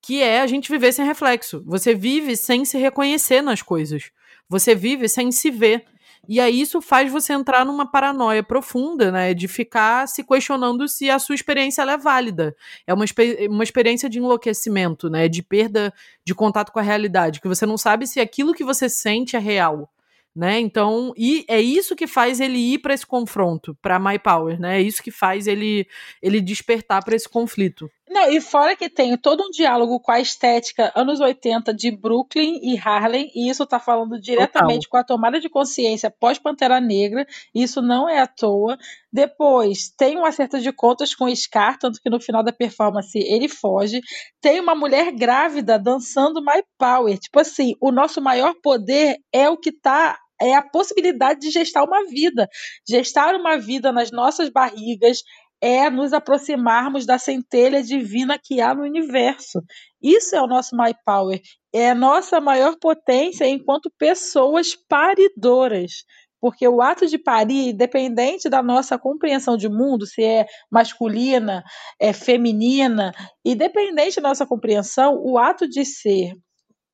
que é a gente viver sem reflexo. Você vive sem se reconhecer nas coisas. Você vive sem se ver. E aí isso faz você entrar numa paranoia profunda, né? De ficar se questionando se a sua experiência é válida. É uma, uma experiência de enlouquecimento, né? De perda de contato com a realidade, que você não sabe se aquilo que você sente é real né? Então, e é isso que faz ele ir para esse confronto, para My Power, né? É isso que faz ele ele despertar para esse conflito. Não, e fora que tem todo um diálogo com a estética anos 80 de Brooklyn e Harlem, e isso tá falando diretamente Total. com a tomada de consciência pós-Pantera Negra, isso não é à toa. Depois, tem um acerto de contas com Scar, tanto que no final da performance ele foge. Tem uma mulher grávida dançando My Power. Tipo assim, o nosso maior poder é o que tá é a possibilidade de gestar uma vida. Gestar uma vida nas nossas barrigas é nos aproximarmos da centelha divina que há no universo. Isso é o nosso My Power. É a nossa maior potência enquanto pessoas paridoras. Porque o ato de parir, independente da nossa compreensão de mundo, se é masculina, é feminina, independente da nossa compreensão, o ato de ser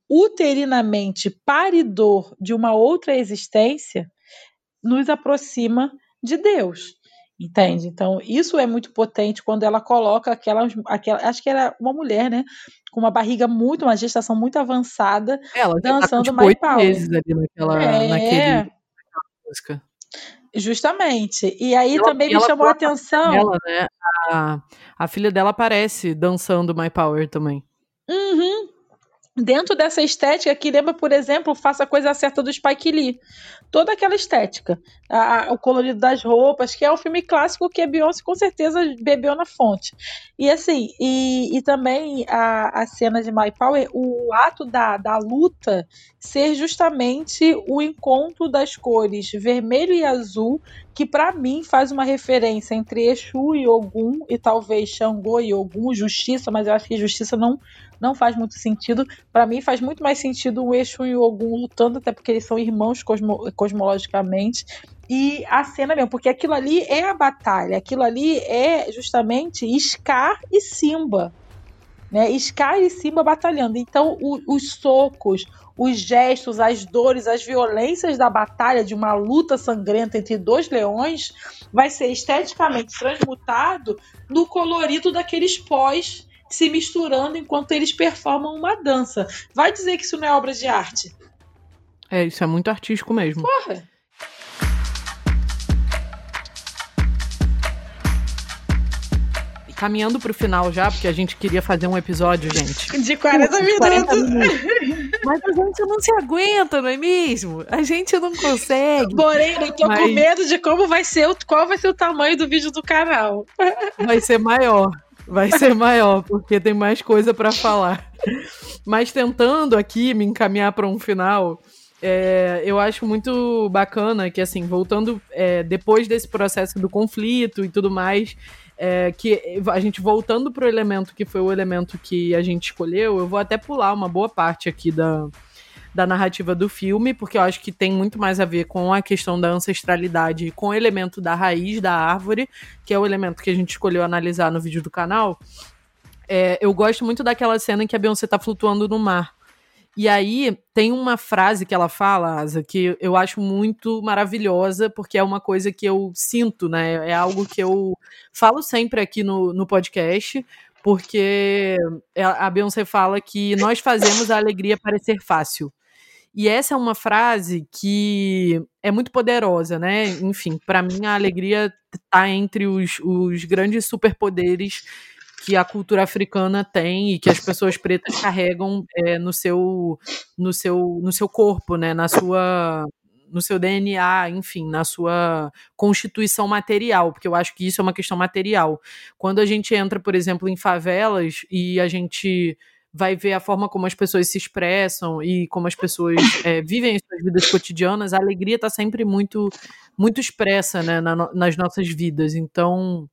uterinamente paridor de uma outra existência, nos aproxima de Deus. Entende? Então, isso é muito potente quando ela coloca aquela, aquela. Acho que era uma mulher, né? Com uma barriga muito, uma gestação muito avançada, ela tá dançando tá My Power. meses ali naquela, é... naquele, naquela música. Justamente. E aí ela, também me chamou a atenção. Ela, né? a, a filha dela aparece dançando My Power também. Uhum dentro dessa estética que lembra, por exemplo, Faça a Coisa Certa do Spike Lee. Toda aquela estética, a, a, o colorido das roupas, que é um filme clássico que a Beyoncé com certeza bebeu na fonte. E assim, e, e também a, a cena de My Power, o ato da, da luta ser justamente o encontro das cores vermelho e azul, que para mim faz uma referência entre Exu e Ogum, e talvez Xangô e Ogum, Justiça, mas eu acho que Justiça não não faz muito sentido. Para mim, faz muito mais sentido o Exu e o Ogum lutando, até porque eles são irmãos cosmo cosmologicamente. E a cena mesmo, porque aquilo ali é a batalha, aquilo ali é justamente Scar e Simba. Né? Scar e Simba batalhando. Então, o, os socos, os gestos, as dores, as violências da batalha, de uma luta sangrenta entre dois leões, vai ser esteticamente transmutado no colorido daqueles pós se misturando enquanto eles performam uma dança. Vai dizer que isso não é obra de arte? É, isso é muito artístico mesmo. Porra! caminhando pro final já, porque a gente queria fazer um episódio, gente. De 40 minutos. 40 minutos. Mas a gente não se aguenta, não é mesmo? A gente não consegue. Porém, eu tô Mas... com medo de como vai ser, qual vai ser o tamanho do vídeo do canal. Vai ser maior. Vai ser maior, porque tem mais coisa para falar. Mas tentando aqui me encaminhar para um final, é, eu acho muito bacana que, assim, voltando é, depois desse processo do conflito e tudo mais, é, que a gente voltando para o elemento que foi o elemento que a gente escolheu, eu vou até pular uma boa parte aqui da, da narrativa do filme, porque eu acho que tem muito mais a ver com a questão da ancestralidade, com o elemento da raiz da árvore, que é o elemento que a gente escolheu analisar no vídeo do canal. É, eu gosto muito daquela cena em que a Beyoncé tá flutuando no mar. E aí tem uma frase que ela fala, Asa, que eu acho muito maravilhosa, porque é uma coisa que eu sinto, né? É algo que eu falo sempre aqui no, no podcast, porque a Beyoncé fala que nós fazemos a alegria parecer fácil. E essa é uma frase que é muito poderosa, né? Enfim, para mim a alegria está entre os, os grandes superpoderes que a cultura africana tem e que as pessoas pretas carregam é, no seu no seu no seu corpo, né? Na sua no seu DNA, enfim, na sua constituição material, porque eu acho que isso é uma questão material. Quando a gente entra, por exemplo, em favelas e a gente vai ver a forma como as pessoas se expressam e como as pessoas é, vivem as suas vidas cotidianas, a alegria está sempre muito muito expressa né, na, nas nossas vidas. Então,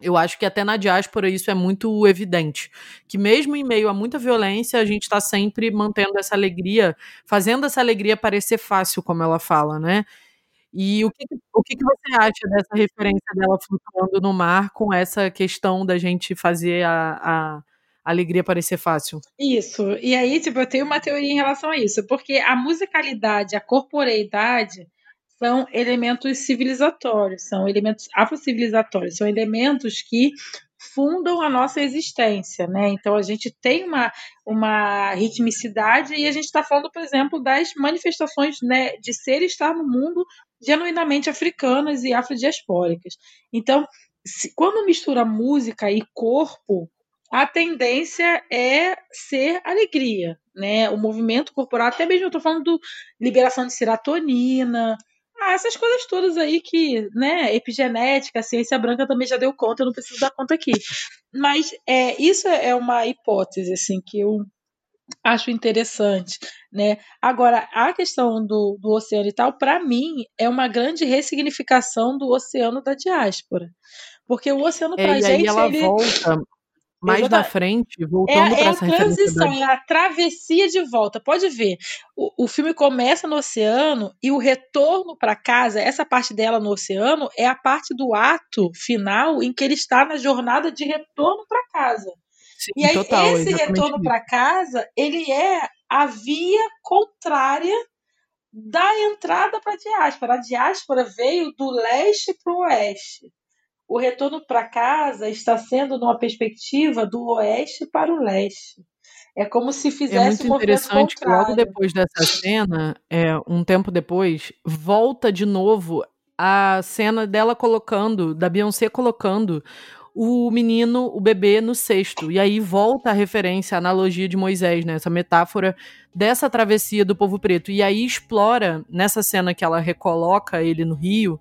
eu acho que até na diáspora isso é muito evidente. Que mesmo em meio a muita violência, a gente está sempre mantendo essa alegria, fazendo essa alegria parecer fácil, como ela fala, né? E o que, o que, você acha dessa referência dela flutuando no mar com essa questão da gente fazer a, a alegria parecer fácil. Isso. E aí, tipo, eu tenho uma teoria em relação a isso, porque a musicalidade, a corporeidade são elementos civilizatórios, são elementos afrocivilizatórios, são elementos que fundam a nossa existência, né? Então a gente tem uma, uma ritmicidade e a gente está falando, por exemplo, das manifestações né, de ser e estar no mundo genuinamente africanas e afrodiaspóricas. Então, se, quando mistura música e corpo, a tendência é ser alegria, né? O movimento corporal, até mesmo eu estou falando do liberação de serotonina, ah, essas coisas todas aí que, né, epigenética, ciência branca também já deu conta, eu não preciso dar conta aqui. Mas é, isso é uma hipótese, assim, que eu acho interessante, né? Agora, a questão do, do oceano e tal, para mim, é uma grande ressignificação do oceano da diáspora. Porque o oceano pra é, gente. E aí ela ele... volta mais na frente, voltando é, para é essa a transição, é a travessia de volta. Pode ver, o, o filme começa no oceano e o retorno para casa, essa parte dela no oceano, é a parte do ato final em que ele está na jornada de retorno para casa. Sim, e aí, total, esse retorno para casa, ele é a via contrária da entrada para a diáspora. A diáspora veio do leste para o oeste o retorno para casa está sendo numa perspectiva do oeste para o leste. É como se fizesse É muito um interessante que logo depois dessa cena, é, um tempo depois, volta de novo a cena dela colocando, da Beyoncé colocando o menino, o bebê no cesto. E aí volta a referência, a analogia de Moisés, né? Essa metáfora dessa travessia do povo preto. E aí explora, nessa cena que ela recoloca ele no rio,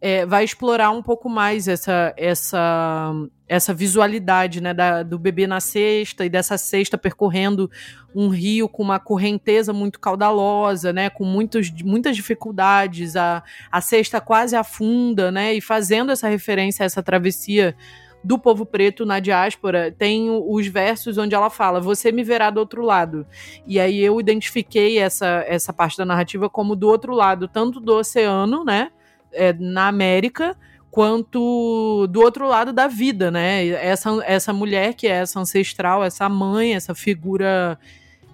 é, vai explorar um pouco mais essa essa essa visualidade né, da, do bebê na cesta e dessa cesta percorrendo um rio com uma correnteza muito caudalosa, né, com muitos, muitas dificuldades, a, a cesta quase afunda, né, e fazendo essa referência a essa travessia do povo preto na diáspora, tem os versos onde ela fala: Você me verá do outro lado. E aí eu identifiquei essa, essa parte da narrativa como do outro lado, tanto do oceano, né? É, na América quanto do outro lado da vida, né? Essa, essa mulher que é essa ancestral, essa mãe, essa figura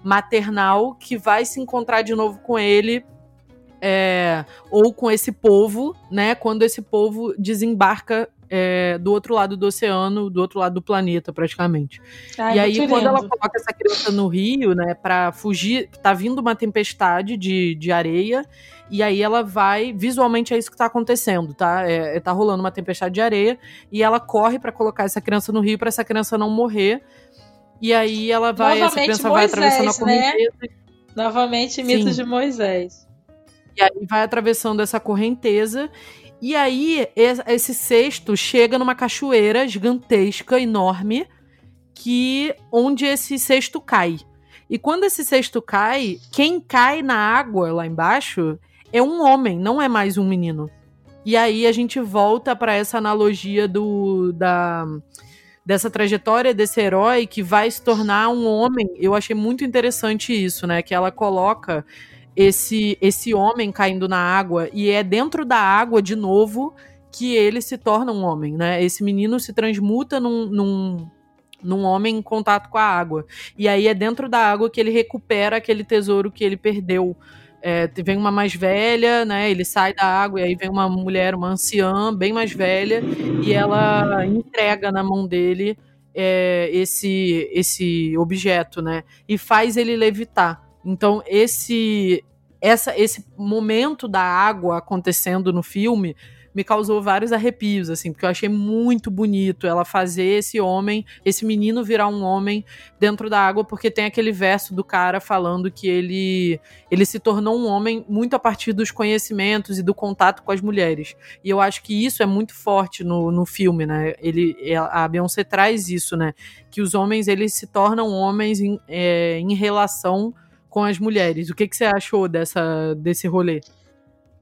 maternal que vai se encontrar de novo com ele é, ou com esse povo, né? Quando esse povo desembarca é, do outro lado do oceano, do outro lado do planeta, praticamente. Ai, e aí, quando ela coloca essa criança no rio, né, para fugir, tá vindo uma tempestade de, de areia, e aí ela vai, visualmente é isso que tá acontecendo, tá? É, é tá rolando uma tempestade de areia, e ela corre para colocar essa criança no rio para essa criança não morrer. E aí ela vai, Novamente, essa criança Moisés, vai atravessando a correnteza. Né? Novamente, mitos de Moisés. E aí vai atravessando essa correnteza e aí, esse cesto chega numa cachoeira gigantesca, enorme, que onde esse cesto cai. E quando esse cesto cai, quem cai na água lá embaixo é um homem, não é mais um menino. E aí a gente volta para essa analogia do da dessa trajetória desse herói que vai se tornar um homem. Eu achei muito interessante isso, né? Que ela coloca esse esse homem caindo na água e é dentro da água de novo que ele se torna um homem, né? Esse menino se transmuta num, num, num homem em contato com a água. E aí é dentro da água que ele recupera aquele tesouro que ele perdeu. É, vem uma mais velha, né? Ele sai da água e aí vem uma mulher, uma anciã, bem mais velha, e ela entrega na mão dele é, esse esse objeto, né? E faz ele levitar. Então, esse, essa, esse momento da água acontecendo no filme me causou vários arrepios, assim, porque eu achei muito bonito ela fazer esse homem, esse menino virar um homem dentro da água, porque tem aquele verso do cara falando que ele, ele se tornou um homem muito a partir dos conhecimentos e do contato com as mulheres. E eu acho que isso é muito forte no, no filme, né? Ele, a Beyoncé traz isso, né? Que os homens, eles se tornam homens em, é, em relação com as mulheres. O que, que você achou dessa, desse rolê?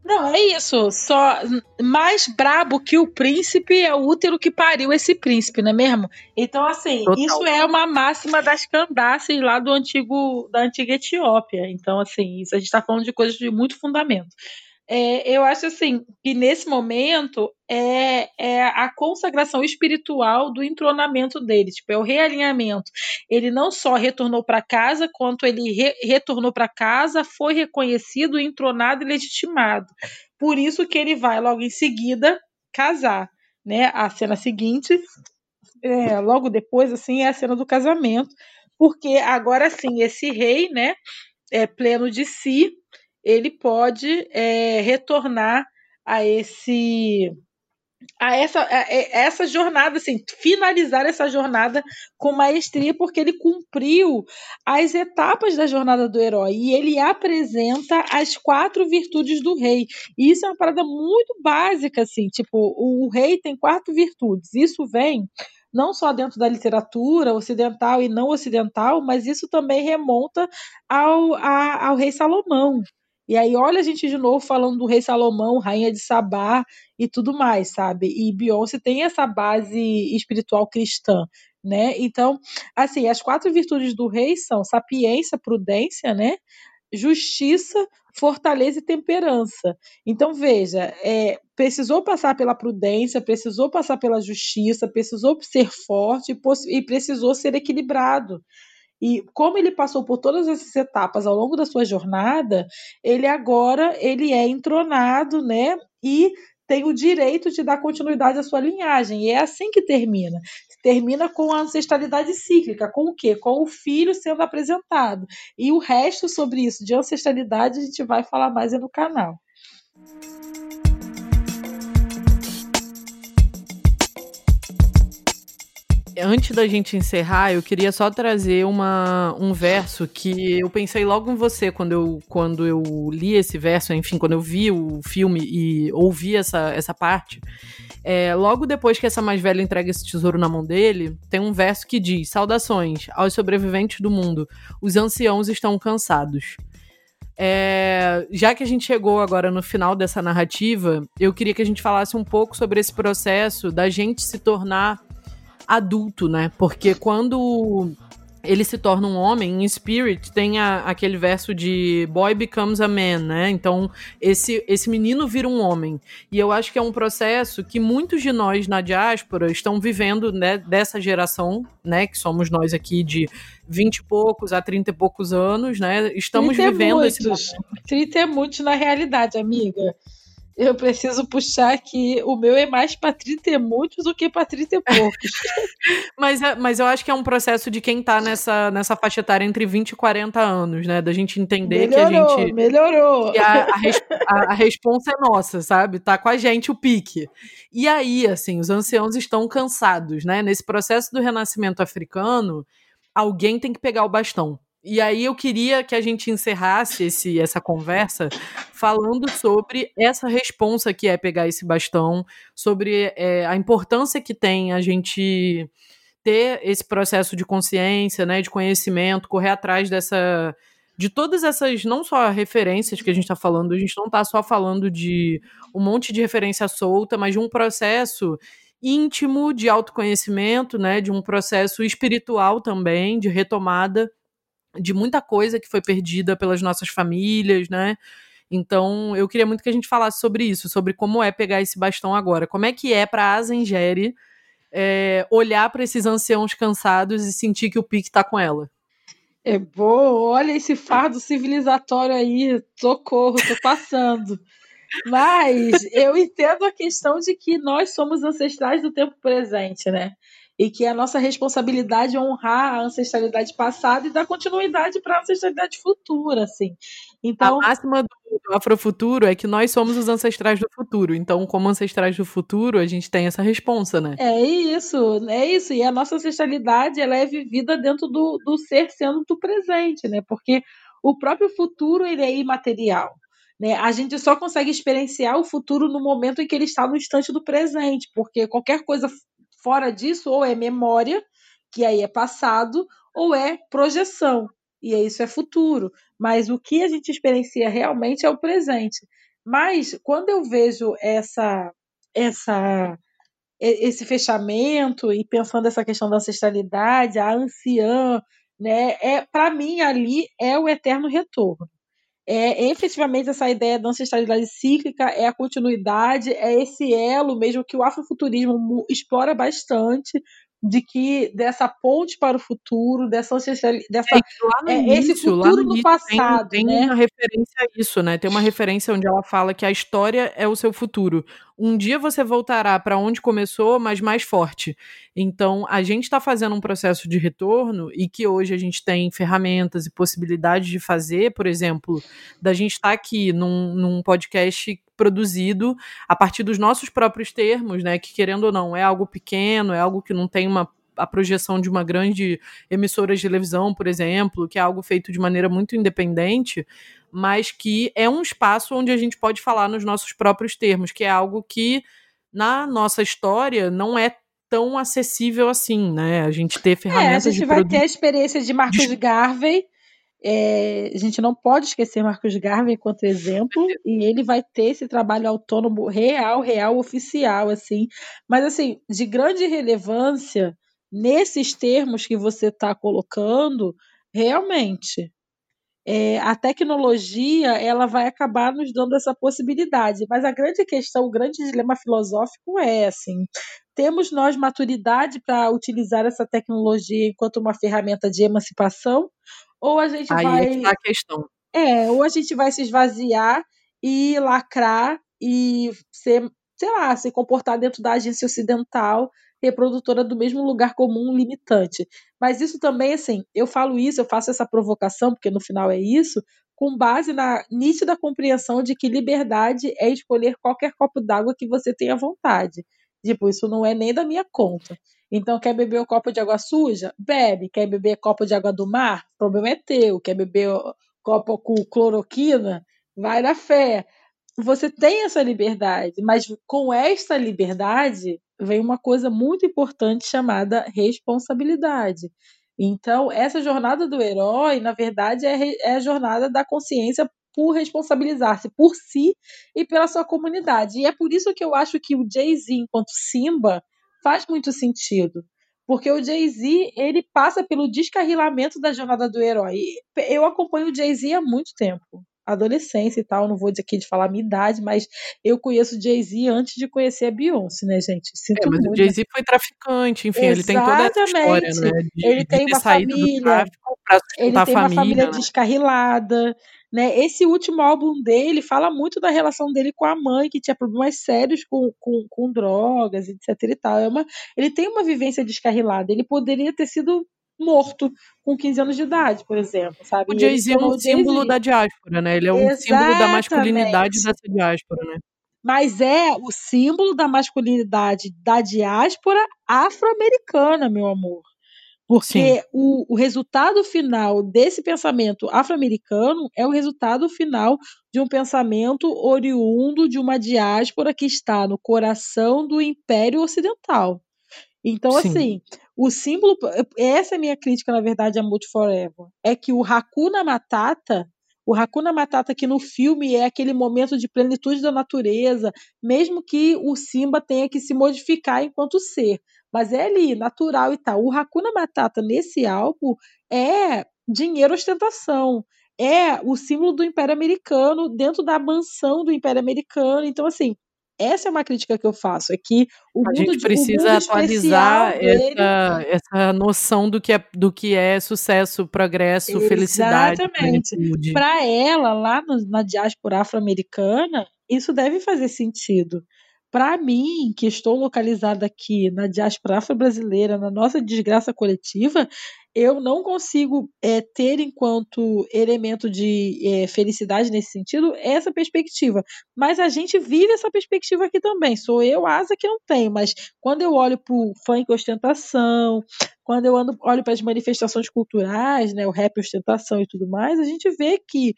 Não, é isso. Só mais brabo que o príncipe é o útero que pariu esse príncipe, não é mesmo? Então, assim, Total. isso é uma máxima das Candaces lá do antigo da antiga Etiópia. Então, assim, isso a gente está falando de coisas de muito fundamento é, eu acho assim que nesse momento é, é a consagração espiritual do entronamento dele, tipo, é o realinhamento. Ele não só retornou para casa, quanto ele re, retornou para casa, foi reconhecido, entronado e legitimado. por isso que ele vai logo em seguida casar, né? A cena seguinte, é, logo depois, assim, é a cena do casamento, porque agora sim esse rei, né, é pleno de si, ele pode é, retornar a esse a essa, a essa jornada, assim, finalizar essa jornada com maestria, porque ele cumpriu as etapas da jornada do herói e ele apresenta as quatro virtudes do rei. E isso é uma parada muito básica, assim, tipo, o, o rei tem quatro virtudes. Isso vem não só dentro da literatura ocidental e não ocidental, mas isso também remonta ao, a, ao rei Salomão. E aí, olha a gente de novo falando do rei Salomão, rainha de Sabá e tudo mais, sabe? E Beyoncé tem essa base espiritual cristã, né? Então, assim, as quatro virtudes do rei são sapiência, prudência, né? Justiça, fortaleza e temperança. Então, veja, é, precisou passar pela prudência, precisou passar pela justiça, precisou ser forte e precisou ser equilibrado. E como ele passou por todas essas etapas ao longo da sua jornada, ele agora ele é entronado, né? E tem o direito de dar continuidade à sua linhagem. E é assim que termina. Termina com a ancestralidade cíclica. Com o quê? Com o filho sendo apresentado. E o resto sobre isso de ancestralidade a gente vai falar mais no canal. Antes da gente encerrar, eu queria só trazer uma, um verso que eu pensei logo em você quando eu, quando eu li esse verso, enfim, quando eu vi o filme e ouvi essa, essa parte. É, logo depois que essa mais velha entrega esse tesouro na mão dele, tem um verso que diz: Saudações aos sobreviventes do mundo, os anciãos estão cansados. É, já que a gente chegou agora no final dessa narrativa, eu queria que a gente falasse um pouco sobre esse processo da gente se tornar adulto, né? Porque quando ele se torna um homem, em Spirit tem a, aquele verso de Boy becomes a man, né? Então, esse, esse menino vira um homem. E eu acho que é um processo que muitos de nós na diáspora estão vivendo né, dessa geração, né? Que somos nós aqui de 20 e poucos a 30 e poucos anos, né? Estamos vivendo muitos, esse momento. 30 é muitos na realidade, amiga eu preciso puxar que o meu é mais para 30 e muitos do que para 30 e poucos. mas, é, mas eu acho que é um processo de quem tá nessa, nessa faixa etária entre 20 e 40 anos, né? Da gente entender melhorou, que a gente. Melhorou! Que a, a, a, a responsa é nossa, sabe? Tá com a gente o pique. E aí, assim, os anciãos estão cansados, né? Nesse processo do renascimento africano, alguém tem que pegar o bastão. E aí eu queria que a gente encerrasse esse, essa conversa falando sobre essa responsa que é pegar esse bastão, sobre é, a importância que tem a gente ter esse processo de consciência, né, de conhecimento, correr atrás dessa de todas essas, não só referências que a gente está falando, a gente não está só falando de um monte de referência solta, mas de um processo íntimo de autoconhecimento, né, de um processo espiritual também, de retomada de muita coisa que foi perdida pelas nossas famílias, né? Então, eu queria muito que a gente falasse sobre isso, sobre como é pegar esse bastão agora. Como é que é para a Zengeri é, olhar para esses anciãos cansados e sentir que o pique está com ela? É bom, olha esse fardo civilizatório aí, socorro, tô passando. Mas eu entendo a questão de que nós somos ancestrais do tempo presente, né? E que é a nossa responsabilidade é honrar a ancestralidade passada e dar continuidade para a ancestralidade futura, assim. Então, a máxima do Afrofuturo é que nós somos os ancestrais do futuro. Então, como ancestrais do futuro, a gente tem essa responsa, né? É isso, é isso. E a nossa ancestralidade, ela é vivida dentro do, do ser sendo do presente, né? Porque o próprio futuro, ele é imaterial. Né? A gente só consegue experienciar o futuro no momento em que ele está no instante do presente, porque qualquer coisa Fora disso, ou é memória, que aí é passado, ou é projeção, e isso é futuro. Mas o que a gente experiencia realmente é o presente. Mas quando eu vejo essa essa esse fechamento e pensando essa questão da ancestralidade, a anciã, né, é para mim ali é o eterno retorno é efetivamente essa ideia da ancestralidade cíclica, é a continuidade, é esse elo mesmo que o afrofuturismo explora bastante, de que dessa ponte para o futuro, dessa dessa é, é, início, esse futuro no, passado, tem, tem né? uma referência a isso, né? Tem uma referência onde ela fala que a história é o seu futuro. Um dia você voltará para onde começou, mas mais forte. Então, a gente está fazendo um processo de retorno e que hoje a gente tem ferramentas e possibilidades de fazer, por exemplo, da gente estar tá aqui num, num podcast produzido a partir dos nossos próprios termos, né? Que querendo ou não, é algo pequeno, é algo que não tem uma a projeção de uma grande emissora de televisão, por exemplo, que é algo feito de maneira muito independente, mas que é um espaço onde a gente pode falar nos nossos próprios termos, que é algo que na nossa história não é tão acessível assim, né? A gente ter ferramentas. É, a gente vai ter a experiência de Marcos Garvey, é, a gente não pode esquecer Marcos Garvey enquanto exemplo, e ele vai ter esse trabalho autônomo real, real, oficial, assim. Mas, assim, de grande relevância, nesses termos que você está colocando, realmente, é, a tecnologia ela vai acabar nos dando essa possibilidade. Mas a grande questão, o grande dilema filosófico é assim: temos nós maturidade para utilizar essa tecnologia enquanto uma ferramenta de emancipação? Ou a gente Aí vai. É que tá a questão. É, ou a gente vai se esvaziar e lacrar e ser, sei lá, se comportar dentro da agência ocidental reprodutora do mesmo lugar comum limitante. Mas isso também, assim, eu falo isso, eu faço essa provocação, porque no final é isso, com base na nítida compreensão de que liberdade é escolher qualquer copo d'água que você tenha vontade. Tipo, isso não é nem da minha conta. Então, quer beber um copo de água suja? Bebe. Quer beber copo de água do mar? O problema é teu. Quer beber copo com cloroquina? Vai na fé. Você tem essa liberdade, mas com esta liberdade vem uma coisa muito importante chamada responsabilidade. Então, essa jornada do herói, na verdade, é, é a jornada da consciência por responsabilizar-se por si e pela sua comunidade. E é por isso que eu acho que o Jay-Z, enquanto Simba, faz muito sentido. Porque o Jay-Z, ele passa pelo descarrilamento da jornada do herói. Eu acompanho o Jay-Z há muito tempo. Adolescência e tal, não vou dizer aqui de falar a minha idade, mas eu conheço o Jay-Z antes de conhecer a Beyoncé, né, gente? Sinto é, mas muito, o Jay-Z foi traficante, enfim, Exatamente. ele tem toda essa história, né? De, ele tem uma família, ele tem uma família né? descarrilada, né? Esse último álbum dele fala muito da relação dele com a mãe, que tinha problemas sérios com, com, com drogas, etc. E tal. É uma, ele tem uma vivência descarrilada. Ele poderia ter sido morto com 15 anos de idade, por exemplo, sabe? O Jay-Z é um símbolo da diáspora, né? Ele é um Exatamente. símbolo da masculinidade dessa diáspora, né? Mas é o símbolo da masculinidade da diáspora afro-americana, meu amor. Porque o, o, resultado final desse pensamento afro-americano é o resultado final de um pensamento oriundo de uma diáspora que está no coração do Império Ocidental. Então, Sim. assim, o símbolo. Essa é a minha crítica, na verdade, a Multi Forever. É que o Hakuna Matata o Hakuna Matata aqui no filme é aquele momento de plenitude da natureza, mesmo que o Simba tenha que se modificar enquanto ser. Mas é ali, natural e tal. O Hakuna Matata nesse álbum é dinheiro ostentação. É o símbolo do Império Americano dentro da mansão do Império Americano. Então, assim, essa é uma crítica que eu faço, é que o a gente precisa atualizar dele... essa, essa noção do que é, do que é sucesso, progresso, Exatamente. felicidade. Exatamente. Para ela, lá no, na diáspora afro-americana, isso deve fazer sentido. Para mim, que estou localizada aqui na diáspora afro-brasileira, na nossa desgraça coletiva, eu não consigo é, ter enquanto elemento de é, felicidade nesse sentido essa perspectiva. Mas a gente vive essa perspectiva aqui também. Sou eu, asa que não tenho, mas quando eu olho para o funk ostentação, quando eu ando, olho para as manifestações culturais, né, o rap ostentação e tudo mais, a gente vê que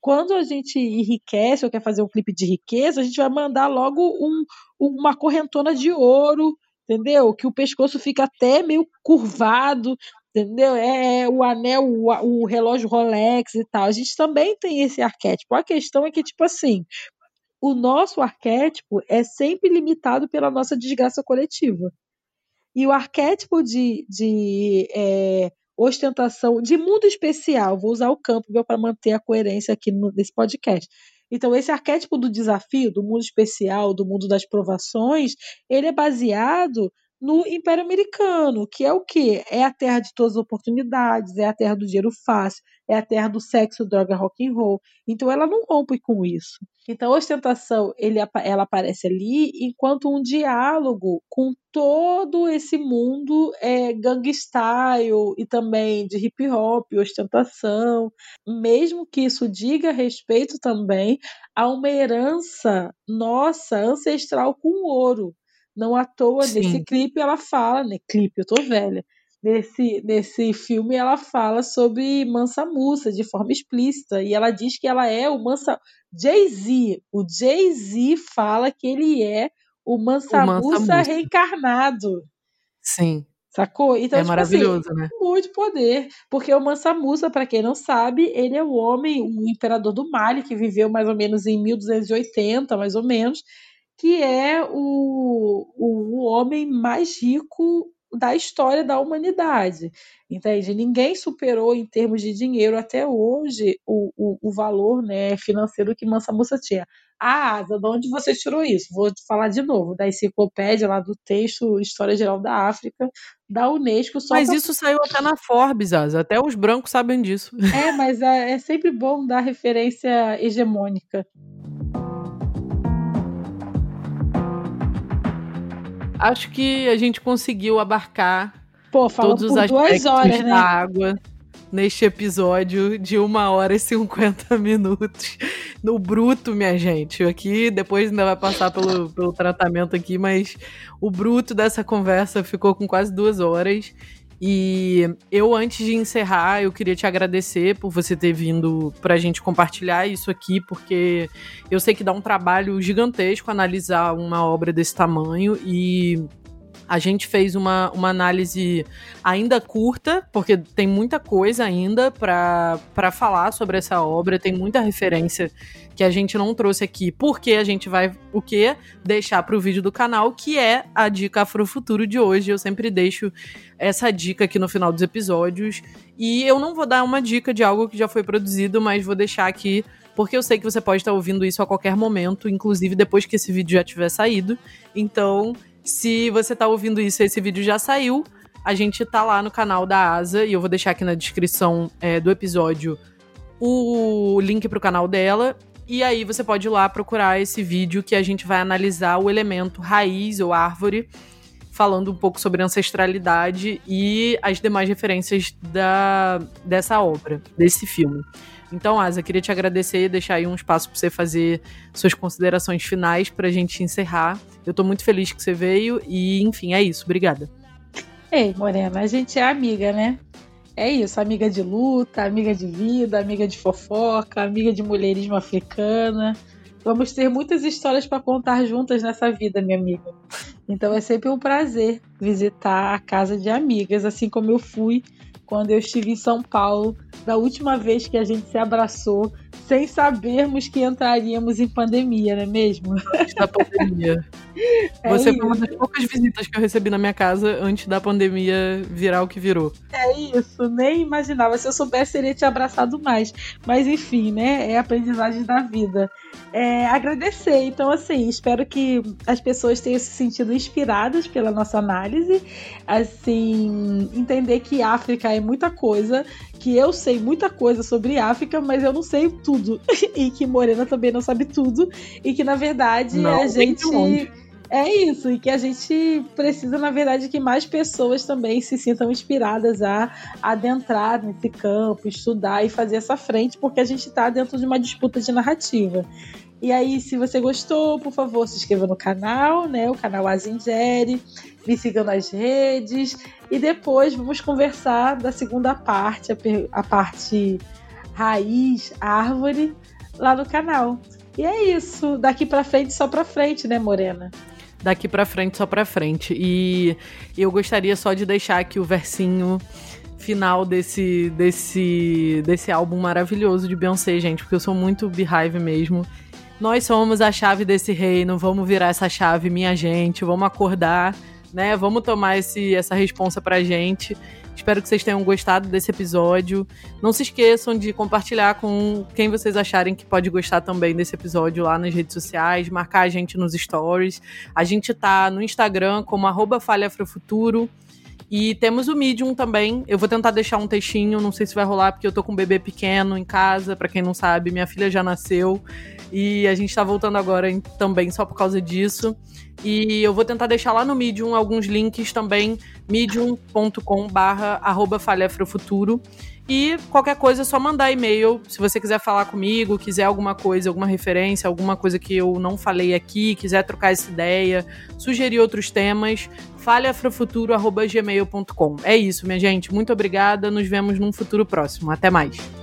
quando a gente enriquece ou quer fazer um clipe de riqueza, a gente vai mandar logo um, uma correntona de ouro, entendeu? Que o pescoço fica até meio curvado, entendeu? É, é o anel, o, o, relógio Rolex e tal. A gente também tem esse arquétipo. A questão é que, tipo assim, o nosso arquétipo é sempre limitado pela nossa desgraça coletiva. E o arquétipo de, de é, ostentação de mundo especial. Vou usar o Campbell para manter a coerência aqui nesse podcast. Então, esse arquétipo do desafio, do mundo especial, do mundo das provações, ele é baseado no Império Americano, que é o quê? É a terra de todas as oportunidades, é a terra do dinheiro fácil, é a terra do sexo, droga, rock and roll. Então ela não rompe com isso. Então a ostentação, ele, ela aparece ali enquanto um diálogo com todo esse mundo é, gang e também de hip hop, ostentação, mesmo que isso diga respeito também a uma herança nossa ancestral com ouro não à toa, Sim. nesse clipe ela fala, né? Clipe, eu tô velha. Nesse, nesse filme ela fala sobre Mansa Musa de forma explícita. E ela diz que ela é o Mansa. Jay-Z. O Jay-Z fala que ele é o Mansa, o Mansa Musa, reencarnado. Sim. Sacou? Então, é tipo assim, maravilhoso, assim, né? Muito poder. Porque o Mansa Musa, para quem não sabe, ele é o homem, o imperador do Mali, que viveu mais ou menos em 1280, mais ou menos que é o, o, o homem mais rico da história da humanidade. Entende? Ninguém superou em termos de dinheiro até hoje o, o, o valor né, financeiro que Mansa Musa tinha. Ah, Asa, de onde você tirou isso? Vou falar de novo, da enciclopédia lá do texto História Geral da África, da Unesco. mas pra... isso saiu até na Forbes, Asa. Até os brancos sabem disso. É, mas é, é sempre bom dar referência hegemônica. Acho que a gente conseguiu abarcar Pô, todos os aspectos horas, né? da água neste episódio de uma hora e 50 minutos. No bruto, minha gente. Aqui, depois ainda vai passar pelo, pelo tratamento aqui, mas o bruto dessa conversa ficou com quase duas horas. E eu, antes de encerrar, eu queria te agradecer por você ter vindo pra gente compartilhar isso aqui, porque eu sei que dá um trabalho gigantesco analisar uma obra desse tamanho e a gente fez uma, uma análise ainda curta, porque tem muita coisa ainda para falar sobre essa obra, tem muita referência que a gente não trouxe aqui, porque a gente vai o quê? Deixar para o vídeo do canal, que é a dica Afrofuturo de hoje. Eu sempre deixo essa dica aqui no final dos episódios. E eu não vou dar uma dica de algo que já foi produzido, mas vou deixar aqui porque eu sei que você pode estar ouvindo isso a qualquer momento, inclusive depois que esse vídeo já tiver saído. Então, se você está ouvindo isso esse vídeo já saiu, a gente tá lá no canal da Asa e eu vou deixar aqui na descrição é, do episódio o link pro canal dela e aí você pode ir lá procurar esse vídeo que a gente vai analisar o elemento raiz ou árvore, falando um pouco sobre ancestralidade e as demais referências da, dessa obra, desse filme. Então, Asa, queria te agradecer e deixar aí um espaço para você fazer suas considerações finais para a gente encerrar. Eu estou muito feliz que você veio e, enfim, é isso. Obrigada. Ei, Morena, a gente é amiga, né? É isso, amiga de luta, amiga de vida, amiga de fofoca, amiga de mulherismo africana. Vamos ter muitas histórias para contar juntas nessa vida, minha amiga. Então é sempre um prazer visitar a casa de amigas, assim como eu fui quando eu estive em São Paulo, da última vez que a gente se abraçou, sem sabermos que entraríamos em pandemia, não é mesmo? Da pandemia. É Você isso. foi uma das poucas visitas que eu recebi na minha casa antes da pandemia virar o que virou. É isso, nem imaginava. Se eu soubesse, seria te abraçado mais. Mas enfim, né? É a aprendizagem da vida. É, agradecer. Então, assim, espero que as pessoas tenham se sentido inspiradas pela nossa análise. Assim, entender que África é muita coisa, que eu sei muita coisa sobre África, mas eu não sei tudo. e que Morena também não sabe tudo. E que, na verdade, não, a gente é isso, e que a gente precisa, na verdade, que mais pessoas também se sintam inspiradas a adentrar nesse campo, estudar e fazer essa frente, porque a gente está dentro de uma disputa de narrativa. E aí, se você gostou, por favor, se inscreva no canal, né? O canal Azingere, me siga nas redes e depois vamos conversar da segunda parte, a, parte raiz, árvore, lá no canal. E é isso, daqui para frente só para frente, né, Morena? daqui para frente só para frente. E eu gostaria só de deixar aqui o versinho final desse desse desse álbum maravilhoso de Beyoncé, gente, porque eu sou muito Beehive mesmo. Nós somos a chave desse reino, vamos virar essa chave, minha gente, vamos acordar, né? Vamos tomar esse essa responsa pra gente. Espero que vocês tenham gostado desse episódio. Não se esqueçam de compartilhar com quem vocês acharem que pode gostar também desse episódio lá nas redes sociais, marcar a gente nos stories. A gente tá no Instagram como arroba falhafrofuturo. E temos o Medium também. Eu vou tentar deixar um textinho, não sei se vai rolar, porque eu tô com um bebê pequeno em casa. Para quem não sabe, minha filha já nasceu. E a gente tá voltando agora também só por causa disso. E eu vou tentar deixar lá no Medium alguns links também, medium.com barra. E qualquer coisa é só mandar e-mail. Se você quiser falar comigo, quiser alguma coisa, alguma referência, alguma coisa que eu não falei aqui, quiser trocar essa ideia, sugerir outros temas, falhafrofuturo.gmail.com. É isso, minha gente. Muito obrigada. Nos vemos num futuro próximo. Até mais.